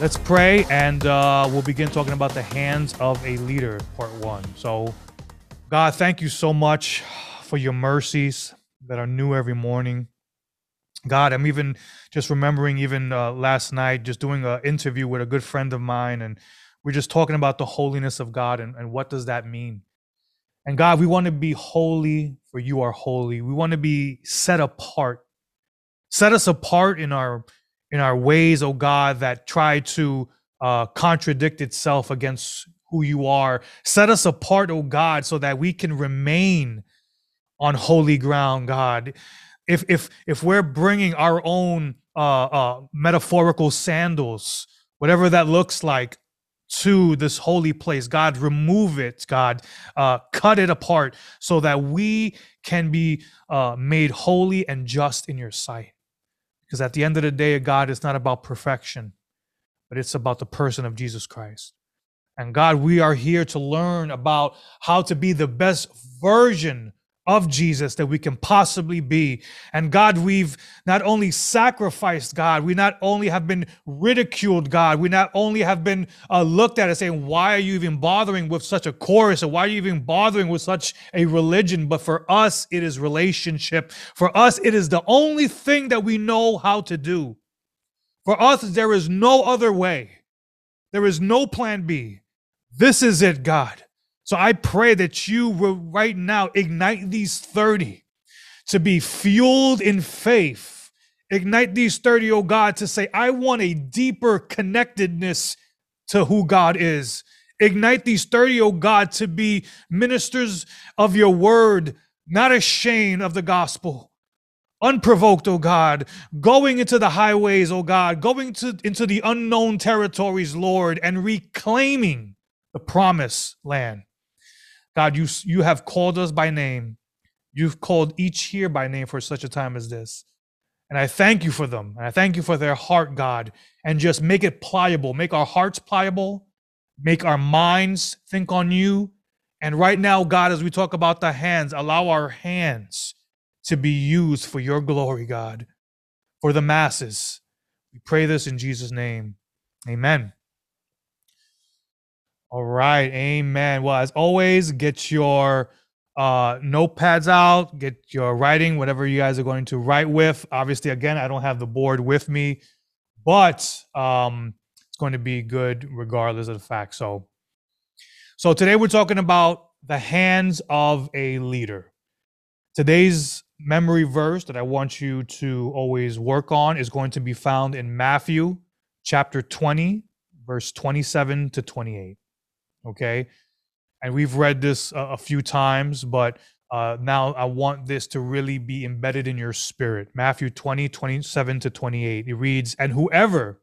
Let's pray and uh, we'll begin talking about the hands of a leader, part one. So, God, thank you so much for your mercies that are new every morning. God, I'm even just remembering even uh, last night, just doing an interview with a good friend of mine, and we're just talking about the holiness of God and, and what does that mean. And God, we want to be holy, for you are holy. We want to be set apart. Set us apart in our in our ways, oh God, that try to uh, contradict itself against who you are. Set us apart, oh God, so that we can remain on holy ground, God. If if if we're bringing our own uh, uh, metaphorical sandals, whatever that looks like, to this holy place, God, remove it, God, uh, cut it apart, so that we can be uh, made holy and just in Your sight. Because at the end of the day, God, is not about perfection, but it's about the person of Jesus Christ. And God, we are here to learn about how to be the best version of Jesus that we can possibly be. And God, we've not only sacrificed God, we not only have been ridiculed God, we not only have been uh, looked at as saying, why are you even bothering with such a chorus or why are you even bothering with such a religion? But for us, it is relationship. For us, it is the only thing that we know how to do. For us, there is no other way. There is no plan B. This is it, God. So I pray that you will right now ignite these 30 to be fueled in faith. Ignite these 30, oh God, to say, I want a deeper connectedness to who God is. Ignite these 30, oh God, to be ministers of your word, not ashamed of the gospel. Unprovoked, oh God, going into the highways, oh God, going to, into the unknown territories, Lord, and reclaiming the promised land. God, you, you have called us by name. You've called each here by name for such a time as this. And I thank you for them. And I thank you for their heart, God. And just make it pliable. Make our hearts pliable. Make our minds think on you. And right now, God, as we talk about the hands, allow our hands to be used for your glory, God, for the masses. We pray this in Jesus' name. Amen. All right, amen. Well, as always, get your uh, notepads out, get your writing, whatever you guys are going to write with. Obviously, again, I don't have the board with me, but um, it's going to be good regardless of the fact. So, so today we're talking about the hands of a leader. Today's memory verse that I want you to always work on is going to be found in Matthew chapter 20, verse 27 to 28 okay? And we've read this a, a few times but uh, now i want this to really be embedded in your spirit. Matthew 20 27 to 28 it reads and whoever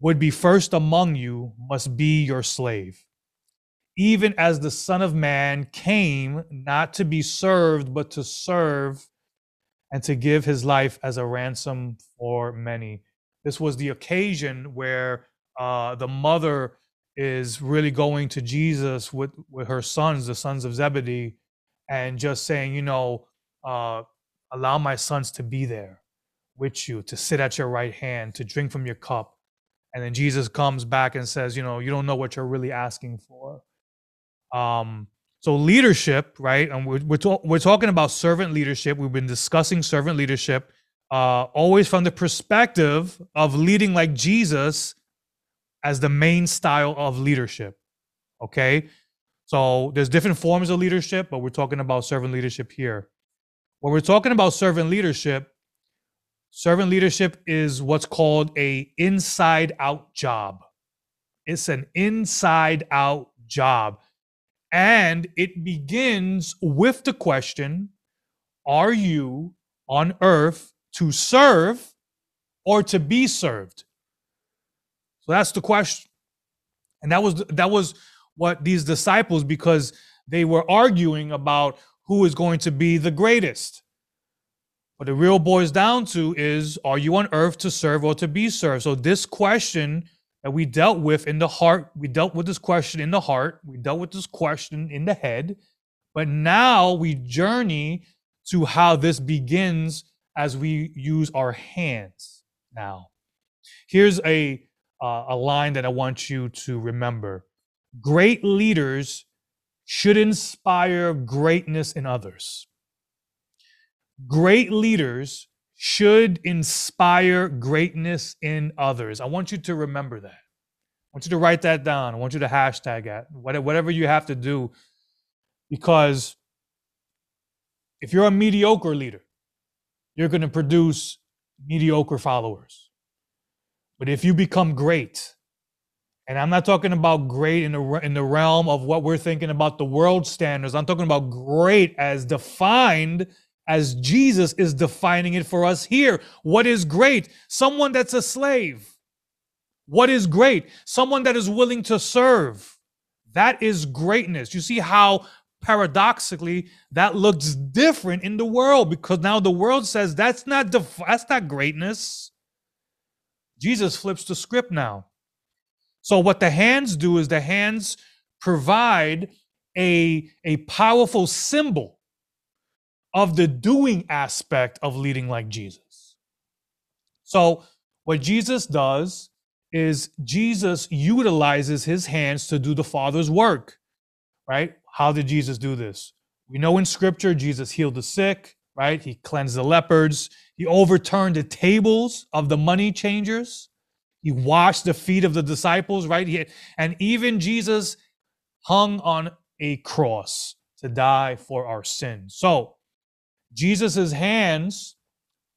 would be first among you must be your slave. Even as the son of man came not to be served but to serve and to give his life as a ransom for many. This was the occasion where uh, the mother is really going to Jesus with with her sons, the sons of Zebedee, and just saying, you know, uh, allow my sons to be there with you, to sit at your right hand, to drink from your cup. And then Jesus comes back and says, you know, you don't know what you're really asking for. Um, so leadership, right? And we're we're, to- we're talking about servant leadership. We've been discussing servant leadership, uh, always from the perspective of leading like Jesus as the main style of leadership. Okay. So there's different forms of leadership, but we're talking about servant leadership here. When we're talking about servant leadership, servant leadership is what's called a inside out job. It's an inside out job. And it begins with the question Are you on earth to serve or to be served? So that's the question. And that was that was what these disciples because they were arguing about who is going to be the greatest. What it real boils down to is are you on earth to serve or to be served? So this question that we dealt with in the heart, we dealt with this question in the heart, we dealt with this question in the head, but now we journey to how this begins as we use our hands now. Here's a uh, a line that I want you to remember. Great leaders should inspire greatness in others. Great leaders should inspire greatness in others. I want you to remember that. I want you to write that down. I want you to hashtag that, whatever you have to do, because if you're a mediocre leader, you're going to produce mediocre followers. But if you become great, and I'm not talking about great in the in the realm of what we're thinking about the world standards. I'm talking about great as defined as Jesus is defining it for us here. What is great? Someone that's a slave. What is great? Someone that is willing to serve. That is greatness. You see how paradoxically that looks different in the world because now the world says that's not def- that's not greatness. Jesus flips the script now. So what the hands do is the hands provide a, a powerful symbol of the doing aspect of leading like Jesus. So what Jesus does is Jesus utilizes his hands to do the Father's work, right? How did Jesus do this? We know in scripture, Jesus healed the sick, right? He cleansed the lepers. He overturned the tables of the money changers. He washed the feet of the disciples, right? He, and even Jesus hung on a cross to die for our sins. So, Jesus's hands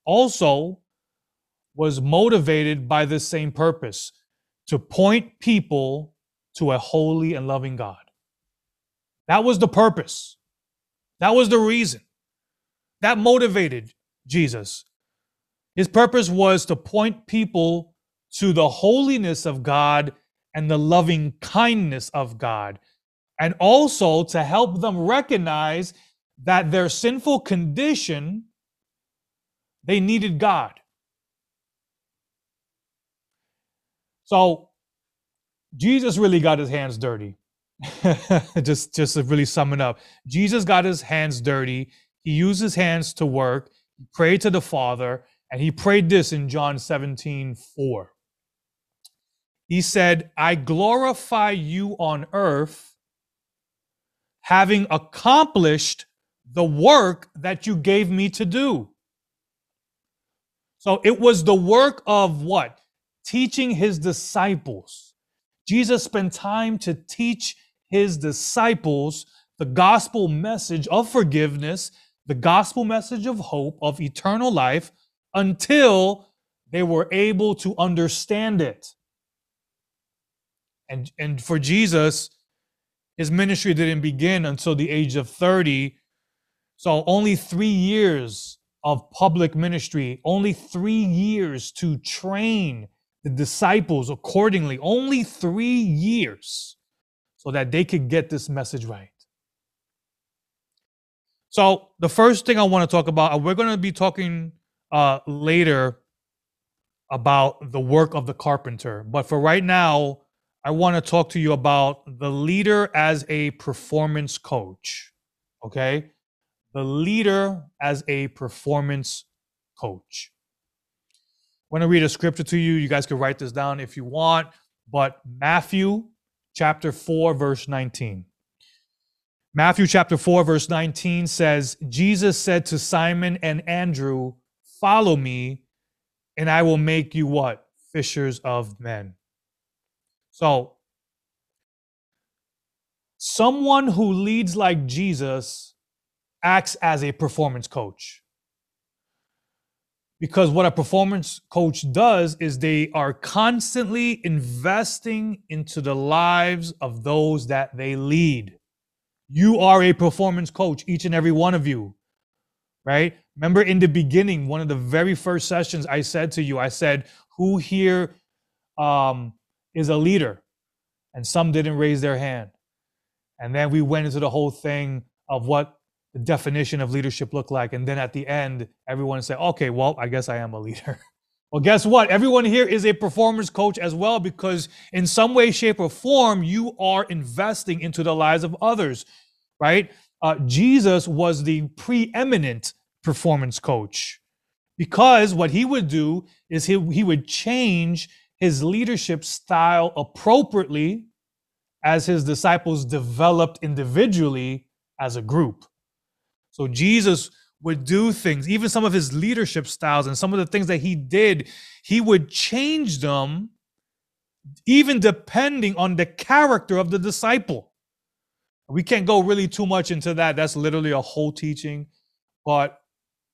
also was motivated by this same purpose to point people to a holy and loving God. That was the purpose. That was the reason. That motivated Jesus. His purpose was to point people to the holiness of God and the loving kindness of God, and also to help them recognize that their sinful condition, they needed God. So Jesus really got his hands dirty. just just to really sum it up. Jesus got his hands dirty. He used his hands to work. He prayed to the Father, and he prayed this in John 17, 4. He said, I glorify you on earth, having accomplished the work that you gave me to do. So it was the work of what? Teaching his disciples. Jesus spent time to teach his disciples the gospel message of forgiveness, the gospel message of hope, of eternal life, until they were able to understand it. And, and for Jesus, his ministry didn't begin until the age of 30. So only three years of public ministry, only three years to train the disciples accordingly, only three years so that they could get this message right. So the first thing I want to talk about, we're going to be talking uh, later about the work of the carpenter. But for right now, I want to talk to you about the leader as a performance coach. Okay. The leader as a performance coach. I want to read a scripture to you. You guys can write this down if you want. But Matthew chapter 4, verse 19. Matthew chapter 4, verse 19 says, Jesus said to Simon and Andrew, Follow me, and I will make you what? Fishers of men. So, someone who leads like Jesus acts as a performance coach. Because what a performance coach does is they are constantly investing into the lives of those that they lead. You are a performance coach, each and every one of you, right? Remember in the beginning, one of the very first sessions I said to you, I said, Who here um, is a leader, and some didn't raise their hand. And then we went into the whole thing of what the definition of leadership looked like. And then at the end, everyone said, okay, well, I guess I am a leader. well, guess what? Everyone here is a performance coach as well, because in some way, shape, or form, you are investing into the lives of others, right? Uh, Jesus was the preeminent performance coach because what he would do is he, he would change his leadership style appropriately as his disciples developed individually as a group. So Jesus would do things, even some of his leadership styles and some of the things that he did, he would change them, even depending on the character of the disciple. We can't go really too much into that. That's literally a whole teaching. But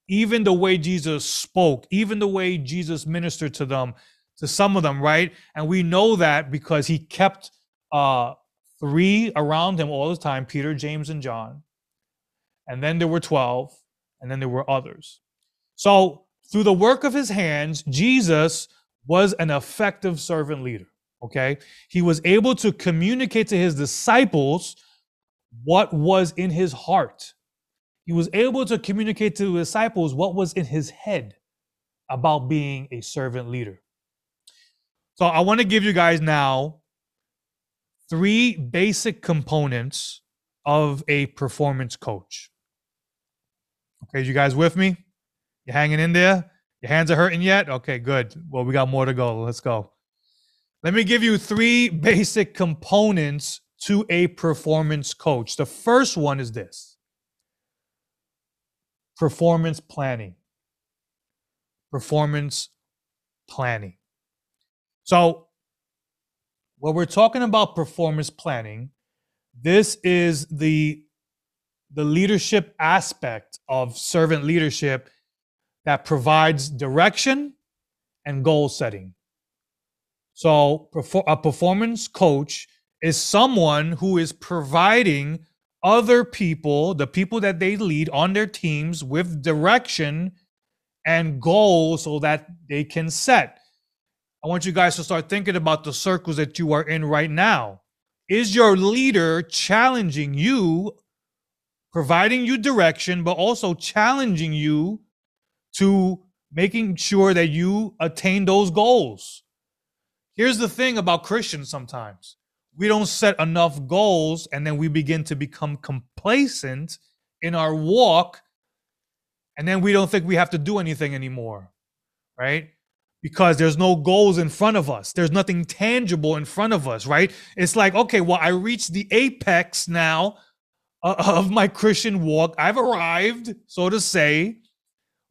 even the way Jesus spoke, even the way Jesus ministered to them, to some of them, right? And we know that because he kept uh, three around him all the time Peter, James, and John. And then there were 12, and then there were others. So, through the work of his hands, Jesus was an effective servant leader. Okay. He was able to communicate to his disciples what was in his heart. He was able to communicate to the disciples what was in his head about being a servant leader. So I want to give you guys now three basic components of a performance coach. Okay, you guys with me? You hanging in there? Your hands are hurting yet? Okay, good. Well, we got more to go. Let's go. Let me give you three basic components to a performance coach. The first one is this performance planning. Performance planning. So, when we're talking about performance planning, this is the the leadership aspect of servant leadership that provides direction and goal setting. So, a performance coach is someone who is providing other people, the people that they lead on their teams, with direction and goals so that they can set. I want you guys to start thinking about the circles that you are in right now. Is your leader challenging you, providing you direction, but also challenging you to making sure that you attain those goals? Here's the thing about Christians sometimes we don't set enough goals and then we begin to become complacent in our walk and then we don't think we have to do anything anymore right because there's no goals in front of us. There's nothing tangible in front of us, right? It's like, okay, well, I reached the apex now of my Christian walk. I've arrived, so to say.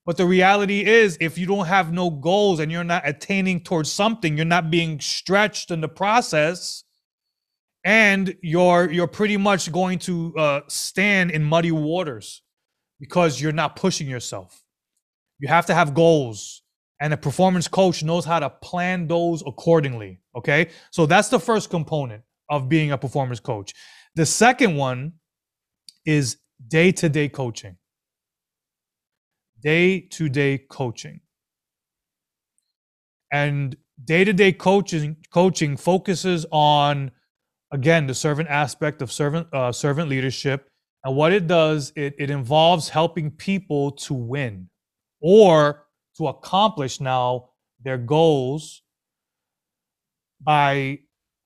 But the reality is, if you don't have no goals and you're not attaining towards something, you're not being stretched in the process, and you're you're pretty much going to uh, stand in muddy waters because you're not pushing yourself. You have to have goals and a performance coach knows how to plan those accordingly. Okay. So that's the first component of being a performance coach. The second one is day to day coaching. Day to day coaching. And day to day coaching coaching focuses on again the servant aspect of servant uh, servant leadership and what it does it, it involves helping people to win or to accomplish now their goals by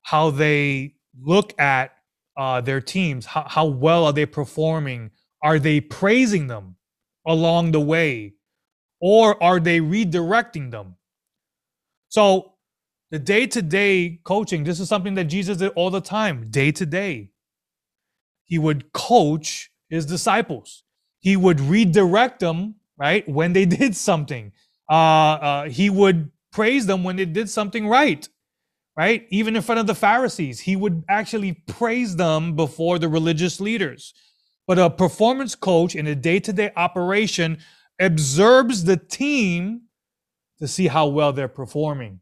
how they look at uh, their teams. How, how well are they performing? Are they praising them along the way? Or are they redirecting them? So, the day to day coaching, this is something that Jesus did all the time, day to day. He would coach his disciples, he would redirect them right? When they did something. Uh, uh, he would praise them when they did something right, right? Even in front of the Pharisees, he would actually praise them before the religious leaders. But a performance coach in a day to day operation observes the team to see how well they're performing.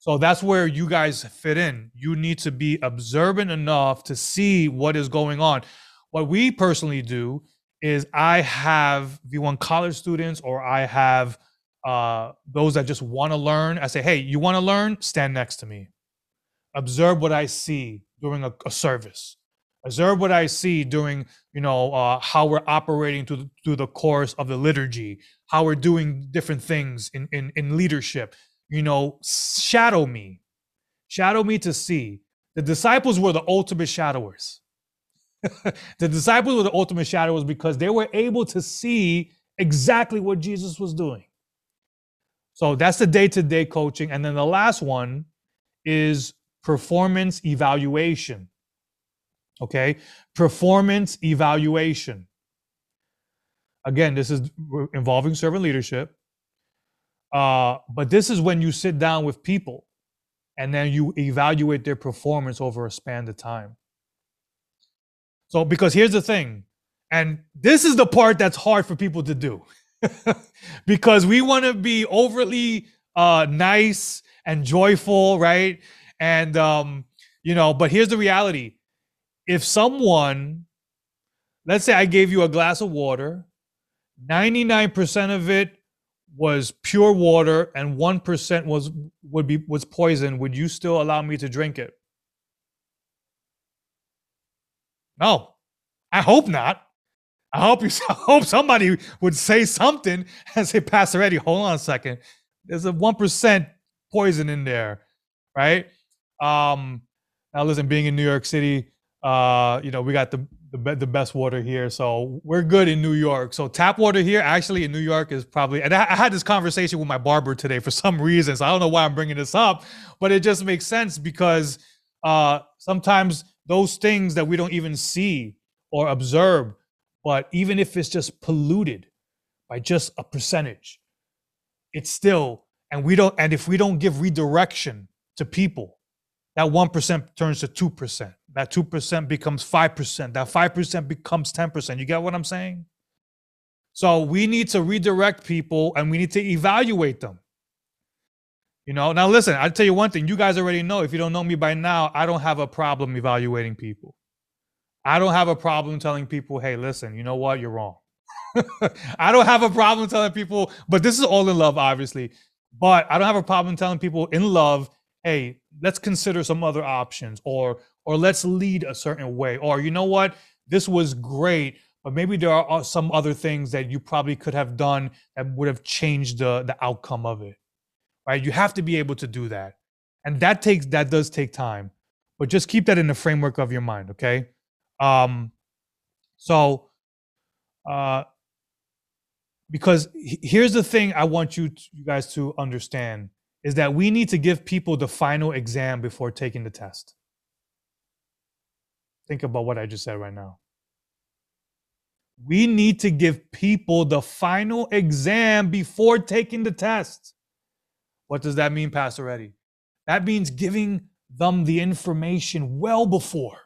So that's where you guys fit in. You need to be observant enough to see what is going on. What we personally do is I have V1 college students or I have uh, those that just want to learn. I say, hey, you want to learn? Stand next to me. Observe what I see during a, a service. Observe what I see during, you know, uh, how we're operating through the, through the course of the liturgy, how we're doing different things in, in, in leadership. You know, shadow me, shadow me to see. The disciples were the ultimate shadowers the disciples were the ultimate shadowers because they were able to see exactly what Jesus was doing. So that's the day to day coaching. And then the last one is performance evaluation. Okay. Performance evaluation. Again, this is involving servant leadership. Uh, but this is when you sit down with people and then you evaluate their performance over a span of time. So, because here's the thing, and this is the part that's hard for people to do because we want to be overly uh, nice and joyful, right? And, um, you know, but here's the reality. If someone, let's say I gave you a glass of water, 99% of it was pure water and 1% was would be was poison would you still allow me to drink it? No. I hope not i hope you I hope somebody would say something and say pastor eddie hold on a second there's a 1% poison in there right um now listen being in new york city uh you know we got the the, the best water here. So we're good in New York. So tap water here, actually in New York, is probably. And I, I, had this conversation with my barber today for some reason. So I don't know why I'm bringing this up, but it just makes sense because uh, sometimes those things that we don't even see or observe, but even if it's just polluted by just a percentage, it's still. And we don't. And if we don't give redirection to people, that 1% turns to 2%. That 2% becomes 5%. That 5% becomes 10%. You get what I'm saying? So we need to redirect people and we need to evaluate them. You know, now listen, I'll tell you one thing. You guys already know. If you don't know me by now, I don't have a problem evaluating people. I don't have a problem telling people, hey, listen, you know what? You're wrong. I don't have a problem telling people, but this is all in love, obviously. But I don't have a problem telling people in love, hey, let's consider some other options or or let's lead a certain way or you know what this was great but maybe there are some other things that you probably could have done that would have changed the the outcome of it right you have to be able to do that and that takes that does take time but just keep that in the framework of your mind okay um so uh because here's the thing i want you, to, you guys to understand is that we need to give people the final exam before taking the test. Think about what I just said right now. We need to give people the final exam before taking the test. What does that mean, Pastor Eddie? That means giving them the information well before.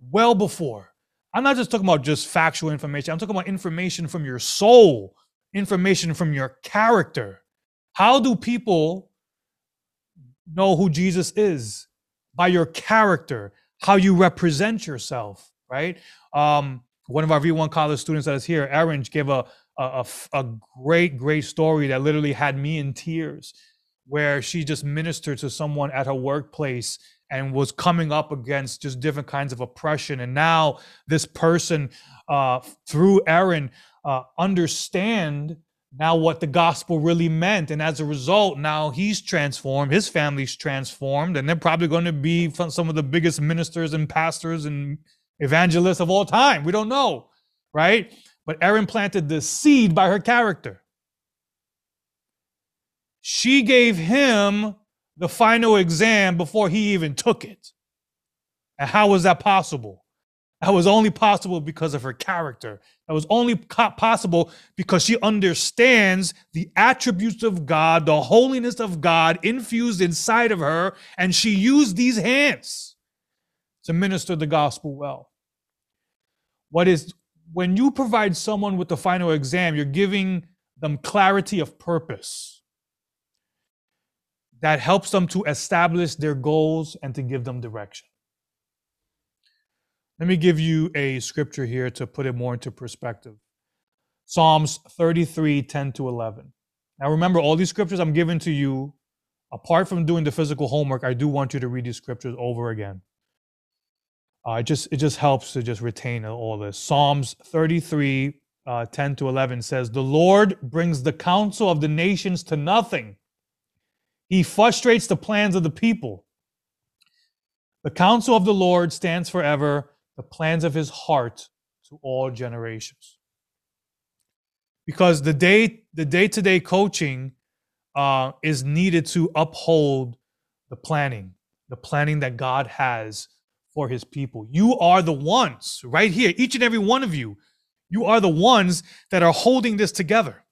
Well before. I'm not just talking about just factual information, I'm talking about information from your soul, information from your character how do people know who Jesus is? By your character, how you represent yourself, right? Um, one of our V1 college students that is here, Erin, gave a, a, a, great, great story that literally had me in tears, where she just ministered to someone at her workplace and was coming up against just different kinds of oppression. And now this person, uh, through Erin, uh, understand now what the gospel really meant. And as a result, now he's transformed, his family's transformed, and they're probably going to be some of the biggest ministers and pastors and evangelists of all time. We don't know, right? But Erin planted the seed by her character. She gave him the final exam before he even took it. And how was that possible? That was only possible because of her character. That was only possible because she understands the attributes of God, the holiness of God infused inside of her, and she used these hands to minister the gospel well. What is when you provide someone with the final exam, you're giving them clarity of purpose that helps them to establish their goals and to give them direction. Let me give you a scripture here to put it more into perspective. Psalms 33, 10 to 11. Now remember, all these scriptures I'm giving to you, apart from doing the physical homework, I do want you to read these scriptures over again. Uh, it just it just helps to just retain all this. Psalms 33, uh, 10 to 11 says, The Lord brings the counsel of the nations to nothing. He frustrates the plans of the people. The counsel of the Lord stands forever the plans of his heart to all generations. Because the day the day-to-day coaching uh, is needed to uphold the planning, the planning that God has for his people. You are the ones right here, each and every one of you. You are the ones that are holding this together.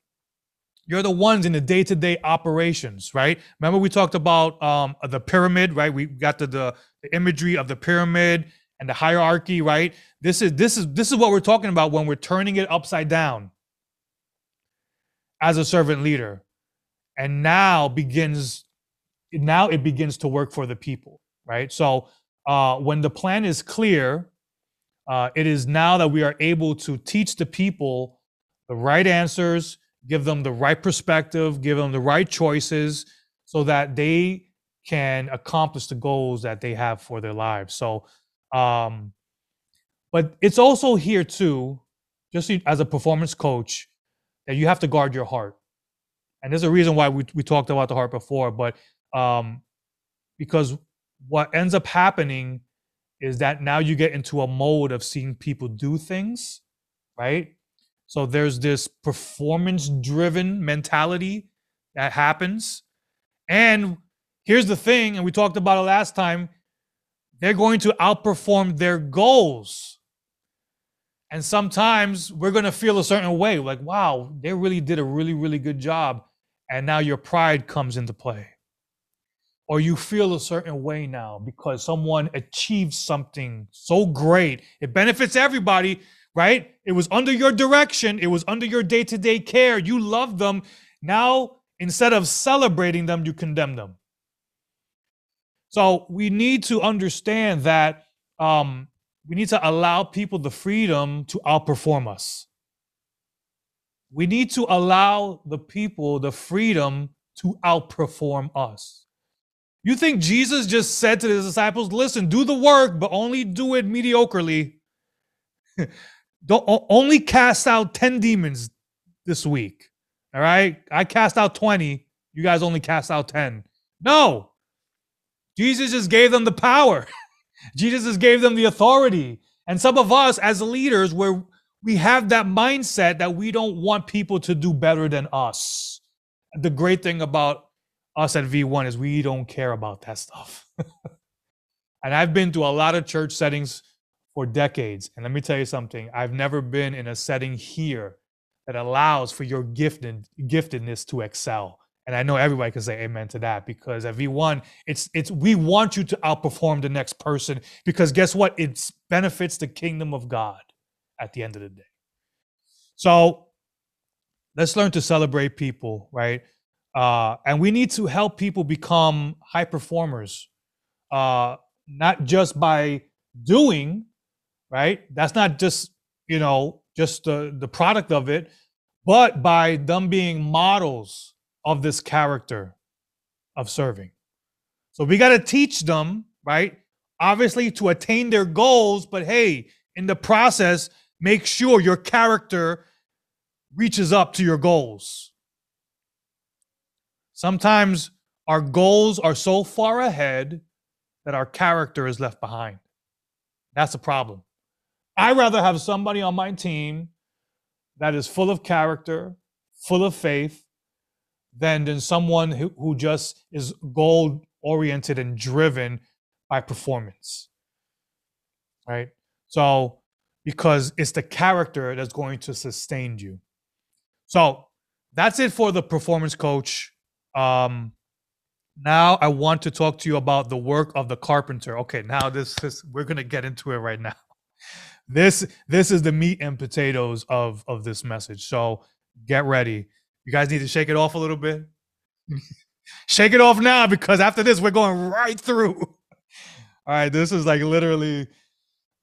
You're the ones in the day-to-day operations, right? Remember we talked about um, the pyramid, right? We got the, the the imagery of the pyramid and the hierarchy, right? This is this is this is what we're talking about when we're turning it upside down as a servant leader. And now begins now it begins to work for the people, right? So uh, when the plan is clear, uh, it is now that we are able to teach the people the right answers, give them the right perspective, give them the right choices, so that they can accomplish the goals that they have for their lives. So, um, but it's also here too, just as a performance coach, that you have to guard your heart. And there's a reason why we, we talked about the heart before, but um, because what ends up happening is that now you get into a mode of seeing people do things, right? So there's this performance driven mentality that happens. And here's the thing, and we talked about it last time they're going to outperform their goals. And sometimes we're going to feel a certain way like, wow, they really did a really, really good job. And now your pride comes into play. Or you feel a certain way now because someone achieved something so great. It benefits everybody, right? It was under your direction, it was under your day to day care. You love them. Now, instead of celebrating them, you condemn them. So we need to understand that um, we need to allow people the freedom to outperform us. We need to allow the people the freedom to outperform us. You think Jesus just said to his disciples, listen, do the work, but only do it mediocrely. Don't only cast out 10 demons this week. All right. I cast out 20. You guys only cast out 10. No. Jesus just gave them the power. Jesus just gave them the authority. And some of us as leaders, where we have that mindset that we don't want people to do better than us. The great thing about us at V1 is we don't care about that stuff. and I've been to a lot of church settings for decades. And let me tell you something I've never been in a setting here that allows for your gifted, giftedness to excel. And I know everybody can say amen to that because at V1, it's it's we want you to outperform the next person because guess what? It benefits the kingdom of God at the end of the day. So let's learn to celebrate people, right? Uh, and we need to help people become high performers, uh, not just by doing, right? That's not just you know just the the product of it, but by them being models of this character of serving. So we got to teach them, right? Obviously to attain their goals, but hey, in the process, make sure your character reaches up to your goals. Sometimes our goals are so far ahead that our character is left behind. That's a problem. I'd rather have somebody on my team that is full of character, full of faith, than than someone who, who just is goal oriented and driven by performance right? So because it's the character that's going to sustain you. So that's it for the performance coach. Um now i want to talk to you about the work of the carpenter. Okay now this is we're to get into it right now this this is the meat and potatoes of of this message so get ready you guys need to shake it off a little bit. shake it off now because after this, we're going right through. All right, this is like literally,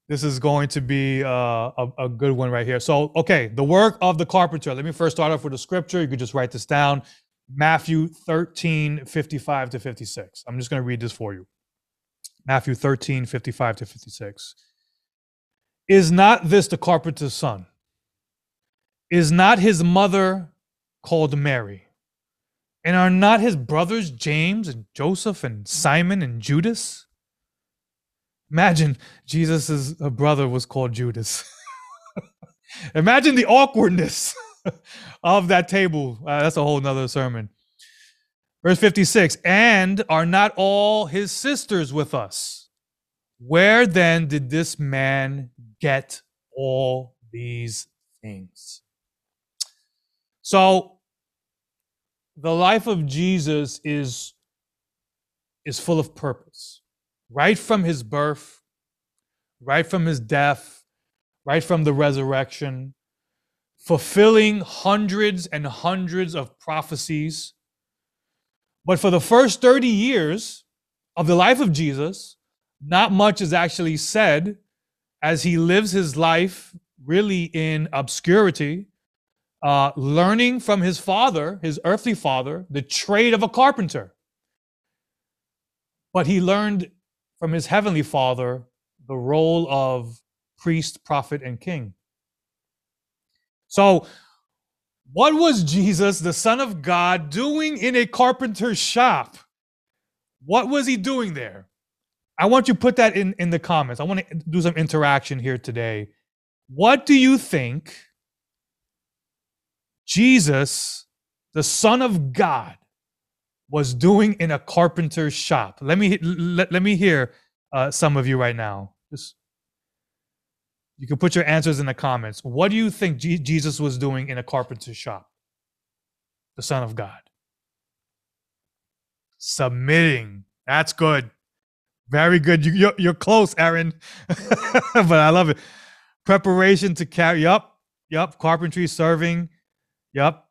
this is going to be uh, a, a good one right here. So, okay, the work of the carpenter. Let me first start off with the scripture. You could just write this down Matthew 13, 55 to 56. I'm just going to read this for you. Matthew 13, 55 to 56. Is not this the carpenter's son? Is not his mother called Mary? And are not his brothers James and Joseph and Simon and Judas? Imagine Jesus' brother was called Judas. Imagine the awkwardness of that table. Uh, that's a whole nother sermon. Verse 56 And are not all his sisters with us? Where then did this man get all these things? So, the life of Jesus is, is full of purpose. Right from his birth, right from his death, right from the resurrection, fulfilling hundreds and hundreds of prophecies. But for the first 30 years of the life of Jesus, not much is actually said as he lives his life really in obscurity, uh, learning from his father, his earthly father, the trade of a carpenter. But he learned from his heavenly father the role of priest, prophet, and king. So, what was Jesus, the Son of God, doing in a carpenter's shop? What was he doing there? I want you to put that in, in the comments. I want to do some interaction here today. What do you think Jesus, the Son of God, was doing in a carpenter's shop? Let me let, let me hear uh, some of you right now. Just you can put your answers in the comments. What do you think G- Jesus was doing in a carpenter's shop? The Son of God. Submitting. That's good. Very good. You, you're, you're close, Erin. but I love it. Preparation to carry. Yup. Yup. Carpentry, serving. Yup.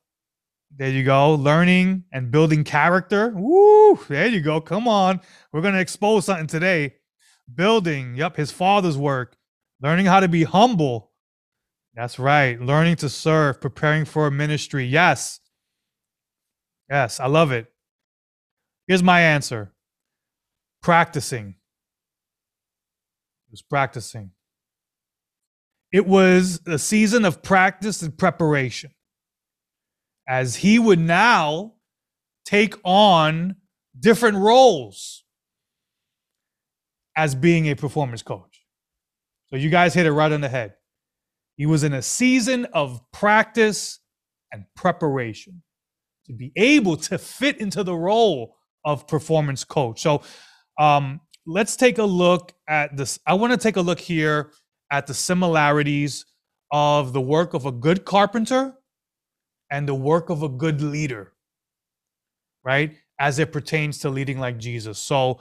There you go. Learning and building character. Woo. There you go. Come on. We're going to expose something today. Building. Yup. His father's work learning how to be humble. That's right. Learning to serve, preparing for a ministry. Yes. Yes, I love it. Here's my answer practicing. It was practicing. It was a season of practice and preparation as he would now take on different roles as being a performance coach. So you guys hit it right on the head. He was in a season of practice and preparation to be able to fit into the role of performance coach. So um, let's take a look at this. I want to take a look here at the similarities of the work of a good carpenter and the work of a good leader, right? As it pertains to leading like Jesus. So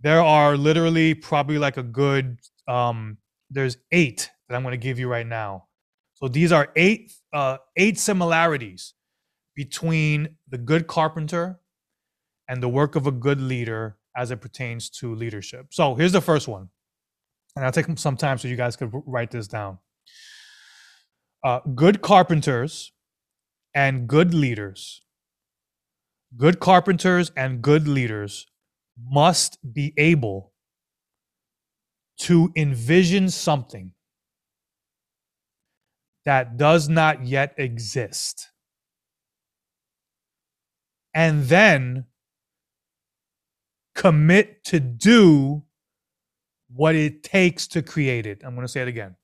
there are literally probably like a good um, there's eight that I'm going to give you right now. So these are eight uh, eight similarities between the good carpenter and the work of a good leader as it pertains to leadership. So here's the first one, and I'll take some time so you guys could write this down. Uh, good carpenters and good leaders, good carpenters and good leaders must be able to envision something that does not yet exist. And then commit to do what it takes to create it. I'm going to say it again.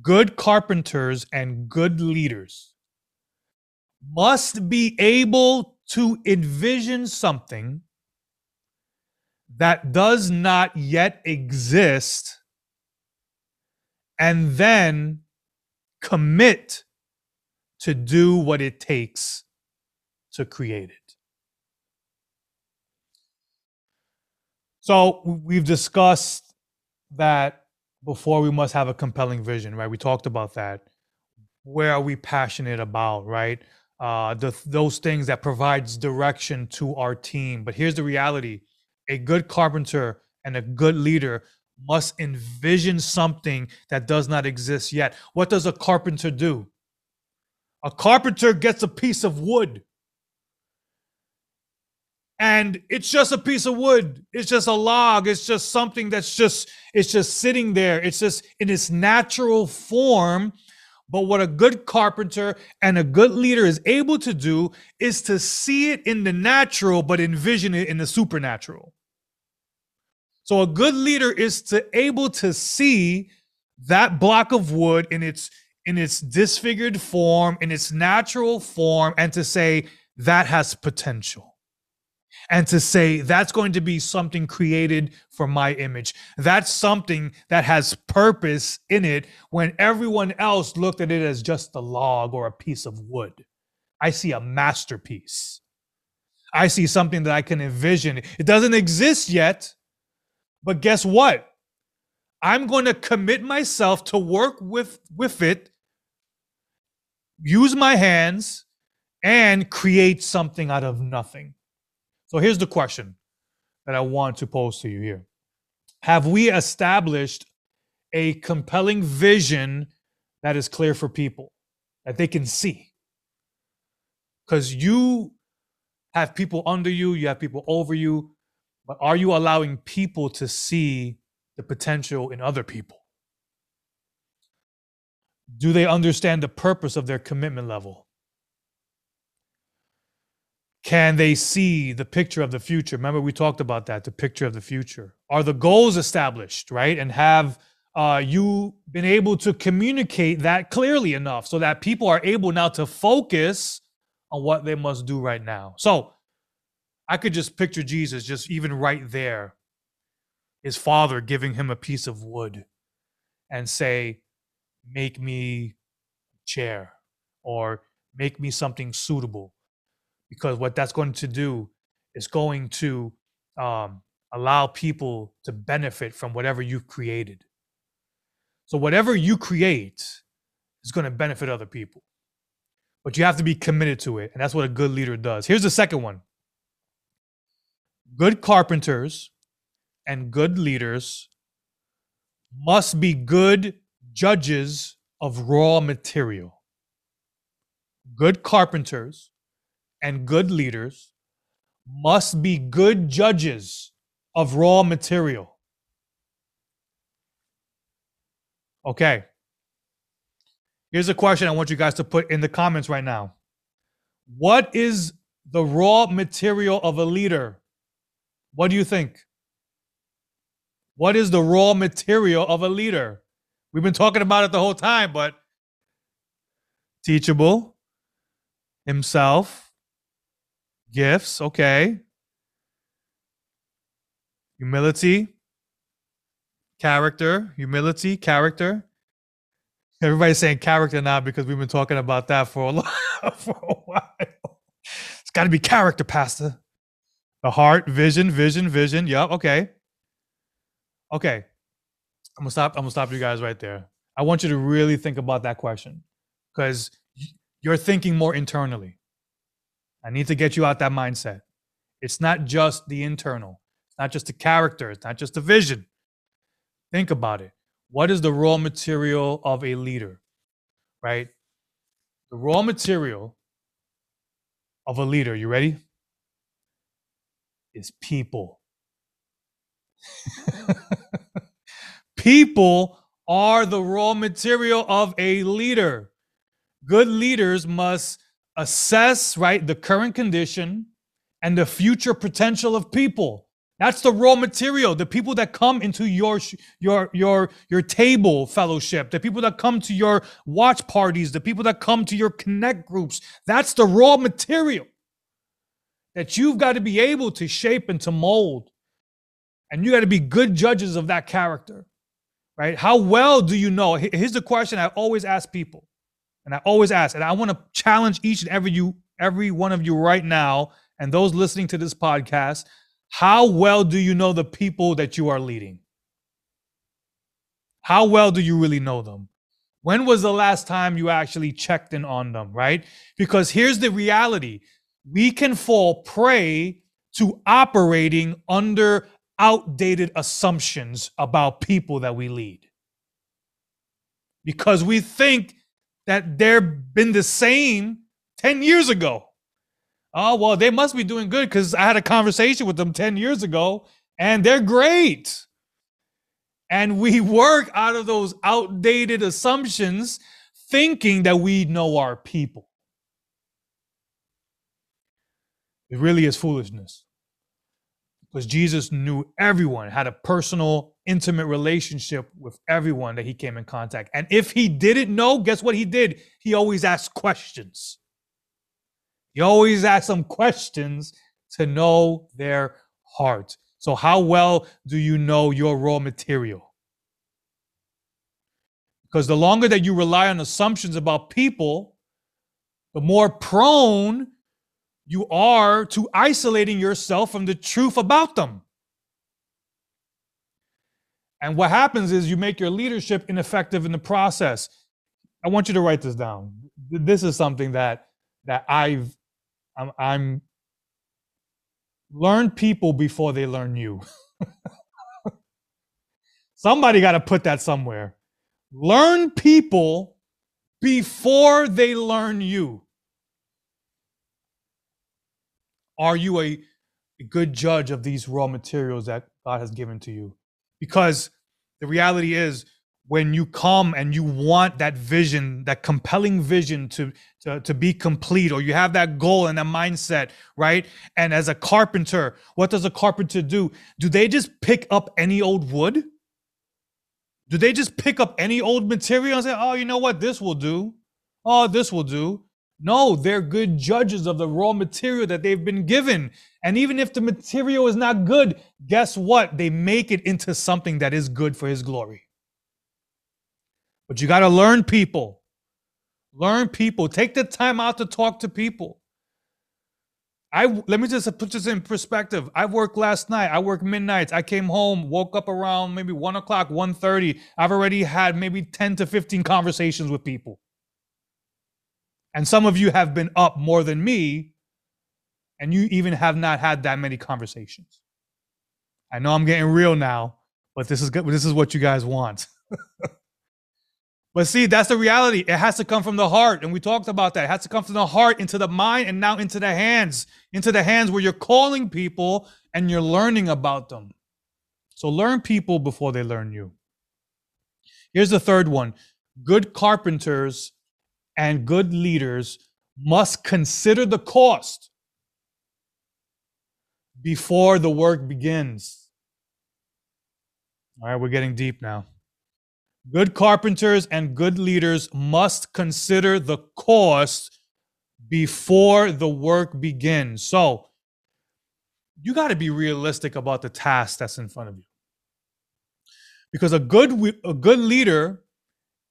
Good carpenters and good leaders must be able to envision something that does not yet exist and then commit to do what it takes to create it. So we've discussed that before we must have a compelling vision, right? We talked about that. Where are we passionate about, right? Uh, the, those things that provides direction to our team. But here's the reality a good carpenter and a good leader must envision something that does not exist yet. What does a carpenter do? A carpenter gets a piece of wood. And it's just a piece of wood. It's just a log. It's just something that's just it's just sitting there. It's just in its natural form. But what a good carpenter and a good leader is able to do is to see it in the natural, but envision it in the supernatural. So a good leader is to able to see that block of wood in its in its disfigured form, in its natural form, and to say, that has potential and to say that's going to be something created for my image. That's something that has purpose in it when everyone else looked at it as just a log or a piece of wood. I see a masterpiece. I see something that I can envision. It doesn't exist yet, but guess what? I'm going to commit myself to work with with it, use my hands and create something out of nothing. So here's the question that I want to pose to you here Have we established a compelling vision that is clear for people, that they can see? Because you have people under you, you have people over you, but are you allowing people to see the potential in other people? Do they understand the purpose of their commitment level? Can they see the picture of the future? Remember, we talked about that the picture of the future. Are the goals established, right? And have uh, you been able to communicate that clearly enough so that people are able now to focus on what they must do right now? So I could just picture Jesus just even right there, his father giving him a piece of wood and say, Make me a chair or make me something suitable because what that's going to do is going to um, allow people to benefit from whatever you've created. So, whatever you create is going to benefit other people, but you have to be committed to it. And that's what a good leader does. Here's the second one good carpenters and good leaders must be good judges of raw material. Good carpenters and good leaders must be good judges of raw material. Okay. Here's a question I want you guys to put in the comments right now. What is the raw material of a leader? What do you think? What is the raw material of a leader? We've been talking about it the whole time, but teachable, himself, Gifts, okay. Humility, character, humility, character. Everybody's saying character now because we've been talking about that for a, for a while. It's got to be character, Pastor. The heart, vision, vision, vision. Yep. Okay. Okay. I'm gonna stop. I'm gonna stop you guys right there. I want you to really think about that question because you're thinking more internally. I need to get you out that mindset. It's not just the internal, it's not just the character, it's not just the vision. Think about it. What is the raw material of a leader? Right? The raw material of a leader, you ready? Is people. people are the raw material of a leader. Good leaders must assess right the current condition and the future potential of people. That's the raw material the people that come into your your your your table fellowship the people that come to your watch parties the people that come to your connect groups. That's the raw material that you've got to be able to shape and to mold. And you got to be good judges of that character right? How well do you know? Here's the question i always ask people and I always ask, and I want to challenge each and every you, every one of you right now, and those listening to this podcast, how well do you know the people that you are leading? How well do you really know them? When was the last time you actually checked in on them, right? Because here's the reality we can fall prey to operating under outdated assumptions about people that we lead. Because we think that they've been the same 10 years ago. Oh, well, they must be doing good because I had a conversation with them 10 years ago and they're great. And we work out of those outdated assumptions, thinking that we know our people. It really is foolishness because Jesus knew everyone, had a personal, intimate relationship with everyone that he came in contact. And if he didn't know, guess what he did? He always asked questions. You always ask them questions to know their heart. So, how well do you know your raw material? Because the longer that you rely on assumptions about people, the more prone you are to isolating yourself from the truth about them. And what happens is you make your leadership ineffective in the process. I want you to write this down. This is something that that I've I'm, I'm learn people before they learn you. Somebody got to put that somewhere. Learn people before they learn you. Are you a, a good judge of these raw materials that God has given to you? Because the reality is, when you come and you want that vision, that compelling vision to, to, to be complete, or you have that goal and that mindset, right? And as a carpenter, what does a carpenter do? Do they just pick up any old wood? Do they just pick up any old material and say, oh, you know what, this will do? Oh, this will do. No, they're good judges of the raw material that they've been given. And even if the material is not good, guess what? They make it into something that is good for his glory. But you got to learn people. Learn people. Take the time out to talk to people. I let me just put this in perspective. I worked last night. I worked midnights. I came home, woke up around maybe one o'clock, 1.30. I've already had maybe 10 to 15 conversations with people. And some of you have been up more than me, and you even have not had that many conversations. I know I'm getting real now, but this is good. This is what you guys want. But see, that's the reality. It has to come from the heart. And we talked about that. It has to come from the heart into the mind and now into the hands, into the hands where you're calling people and you're learning about them. So learn people before they learn you. Here's the third one good carpenters and good leaders must consider the cost before the work begins. All right, we're getting deep now. Good carpenters and good leaders must consider the cost before the work begins. So, you got to be realistic about the task that's in front of you. Because a good a good leader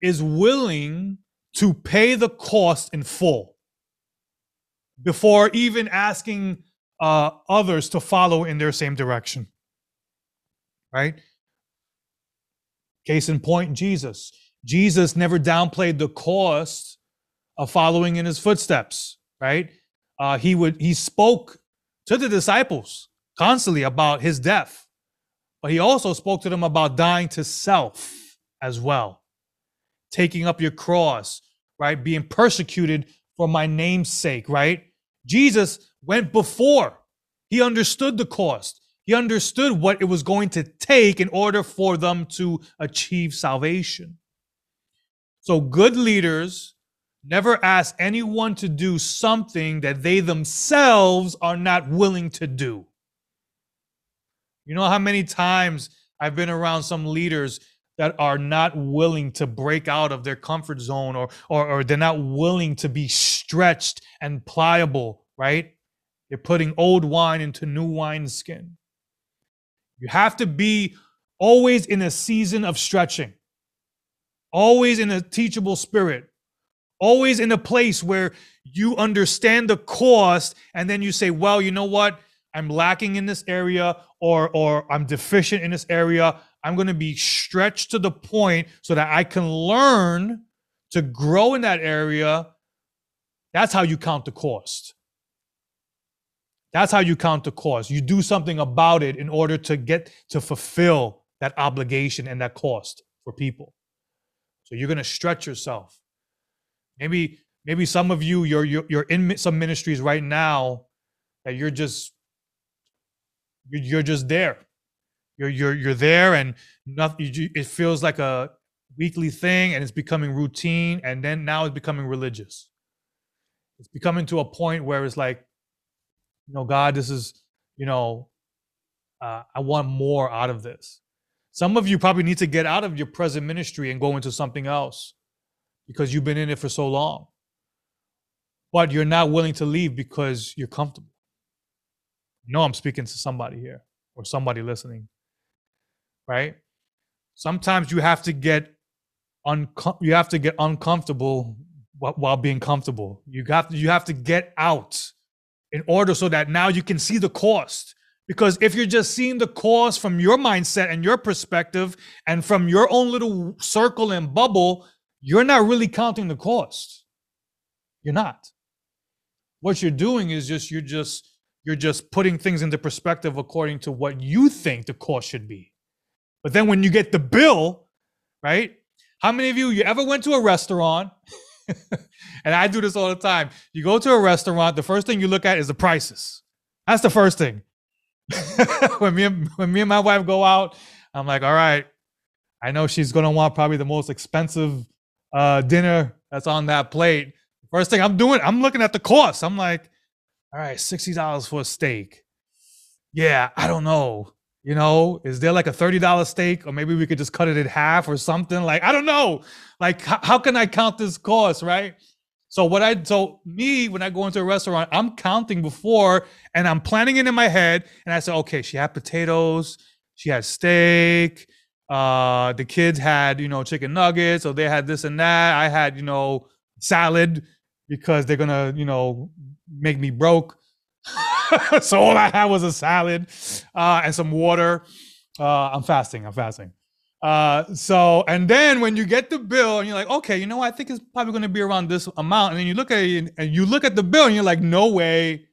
is willing to pay the cost in full before even asking uh, others to follow in their same direction. Right? Case in point, Jesus. Jesus never downplayed the cost of following in his footsteps, right? Uh, he would he spoke to the disciples constantly about his death, but he also spoke to them about dying to self as well, taking up your cross, right? Being persecuted for my name's sake, right? Jesus went before. He understood the cost. He understood what it was going to take in order for them to achieve salvation. So, good leaders never ask anyone to do something that they themselves are not willing to do. You know how many times I've been around some leaders that are not willing to break out of their comfort zone or, or, or they're not willing to be stretched and pliable, right? They're putting old wine into new wineskin. You have to be always in a season of stretching, always in a teachable spirit, always in a place where you understand the cost and then you say, well, you know what? I'm lacking in this area or or I'm deficient in this area. I'm going to be stretched to the point so that I can learn to grow in that area. That's how you count the cost. That's how you count the cost. You do something about it in order to get to fulfill that obligation and that cost for people. So you're going to stretch yourself. Maybe maybe some of you you're, you're in some ministries right now that you're just you're just there. You're you're you're there and nothing it feels like a weekly thing and it's becoming routine and then now it's becoming religious. It's becoming to a point where it's like you know, God, this is, you know, uh, I want more out of this. Some of you probably need to get out of your present ministry and go into something else because you've been in it for so long. but you're not willing to leave because you're comfortable. No, I'm speaking to somebody here or somebody listening, right? Sometimes you have to get uncom- you have to get uncomfortable while, being comfortable. You have to, you have to get out in order so that now you can see the cost. Because if you're just seeing the cost from your mindset and your perspective and from your own little circle and bubble, you're not really counting the cost. You're not. What you're doing is just you're just you're just putting things into perspective according to what you think the cost should be. But then when you get the bill, right? How many of you you ever went to a restaurant? and I do this all the time. You go to a restaurant, the first thing you look at is the prices. That's the first thing. when me and when me and my wife go out, I'm like, all right, I know she's gonna want probably the most expensive uh, dinner that's on that plate. First thing I'm doing, I'm looking at the cost. I'm like, all right, $60 for a steak. Yeah, I don't know. You know, is there like a $30 steak or maybe we could just cut it in half or something? Like, I don't know. Like, how, how can I count this cost, right? So what I so me when I go into a restaurant, I'm counting before and I'm planning it in my head. And I say, okay, she had potatoes, she had steak, uh, the kids had, you know, chicken nuggets, or they had this and that. I had, you know, salad because they're gonna, you know, make me broke. so all I had was a salad uh, and some water. Uh, I'm fasting. I'm fasting. Uh, so and then when you get the bill and you're like, okay, you know, what? I think it's probably going to be around this amount, and then you look at it and you look at the bill and you're like, no way,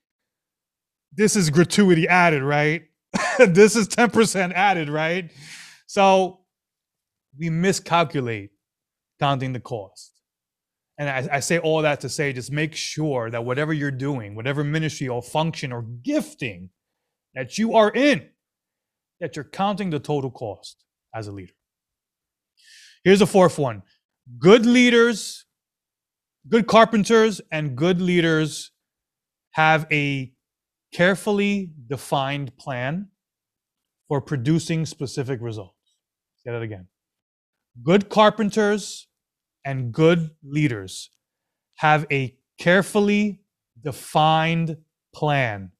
this is gratuity added, right? this is 10% added, right? So we miscalculate counting the cost. And I, I, say all that to say just make sure that whatever you're doing, whatever ministry or function or gifting that you are in, that you're counting the total cost as a leader. Here's the fourth one good leaders, good carpenters, and good leaders have a carefully defined plan for producing specific results. Say that again. Good carpenters and good leaders have a carefully defined plan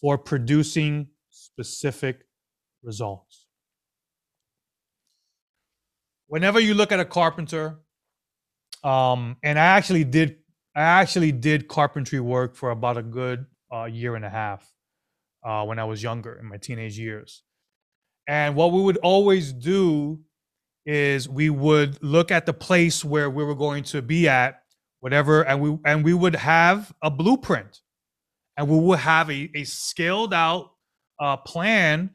for producing specific results. Whenever you look at a carpenter, um, and I actually did, I actually did carpentry work for about a good uh, year and a half uh, when I was younger in my teenage years. And what we would always do is we would look at the place where we were going to be at whatever and we and we would have a blueprint. And we would have a, a scaled out uh, plan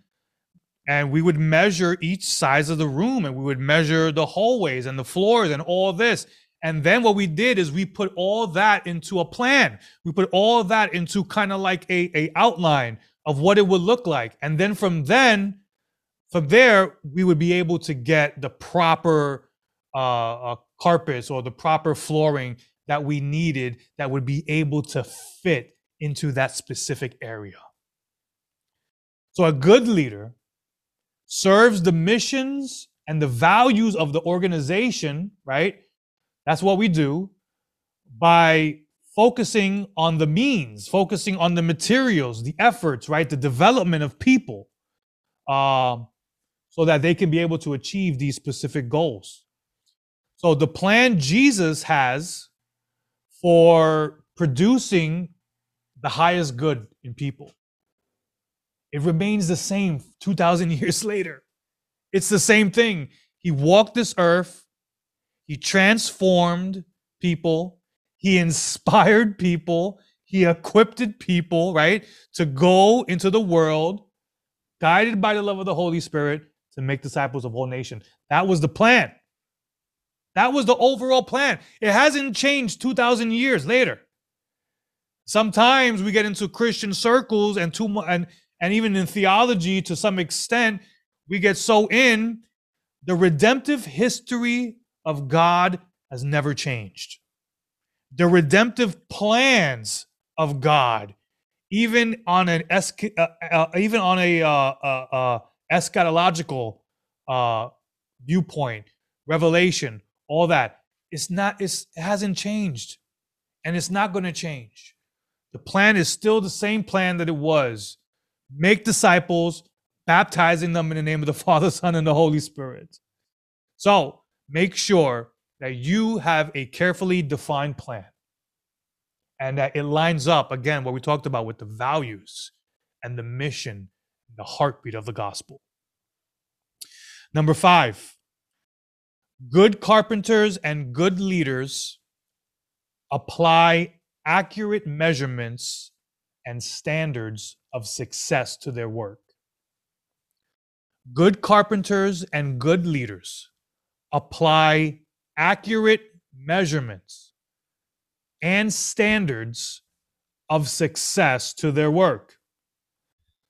and we would measure each size of the room and we would measure the hallways and the floors and all this. And then what we did is we put all that into a plan. We put all that into kind of like a, a outline of what it would look like. And then from then from there we would be able to get the proper uh, uh, carpets or the proper flooring that we needed that would be able to fit into that specific area. So a good leader serves the missions and the values of the organization right? That's what we do by focusing on the means focusing on the materials the efforts right? The development of people. Um, so that they can be able to achieve these specific goals. So, the plan Jesus has for producing the highest good in people, it remains the same 2,000 years later. It's the same thing. He walked this earth, he transformed people, he inspired people, he equipped people, right, to go into the world, guided by the love of the Holy Spirit, to make disciples of all nations. That was the plan. That was the overall plan. It hasn't changed 2,000 years later. Sometimes we get into Christian circles and too much, and, and even in theology to some extent, we get so in the redemptive history of God has never changed. The redemptive plans of God, even on an uh, uh, even on a uh, uh, uh eschatological uh, viewpoint, revelation, all that. It's not. It's, it hasn't changed. and it's not going to change. The plan is still the same plan that it was make disciples, baptizing them in the name of the Father, Son, and the Holy Spirit. So make sure that you have a carefully defined plan and that it lines up, again, what we talked about with the values and the mission, the heartbeat of the gospel. Number five, good carpenters and good leaders apply accurate measurements and standards of success to their work. Good carpenters and good leaders apply accurate measurements and standards of success to their work.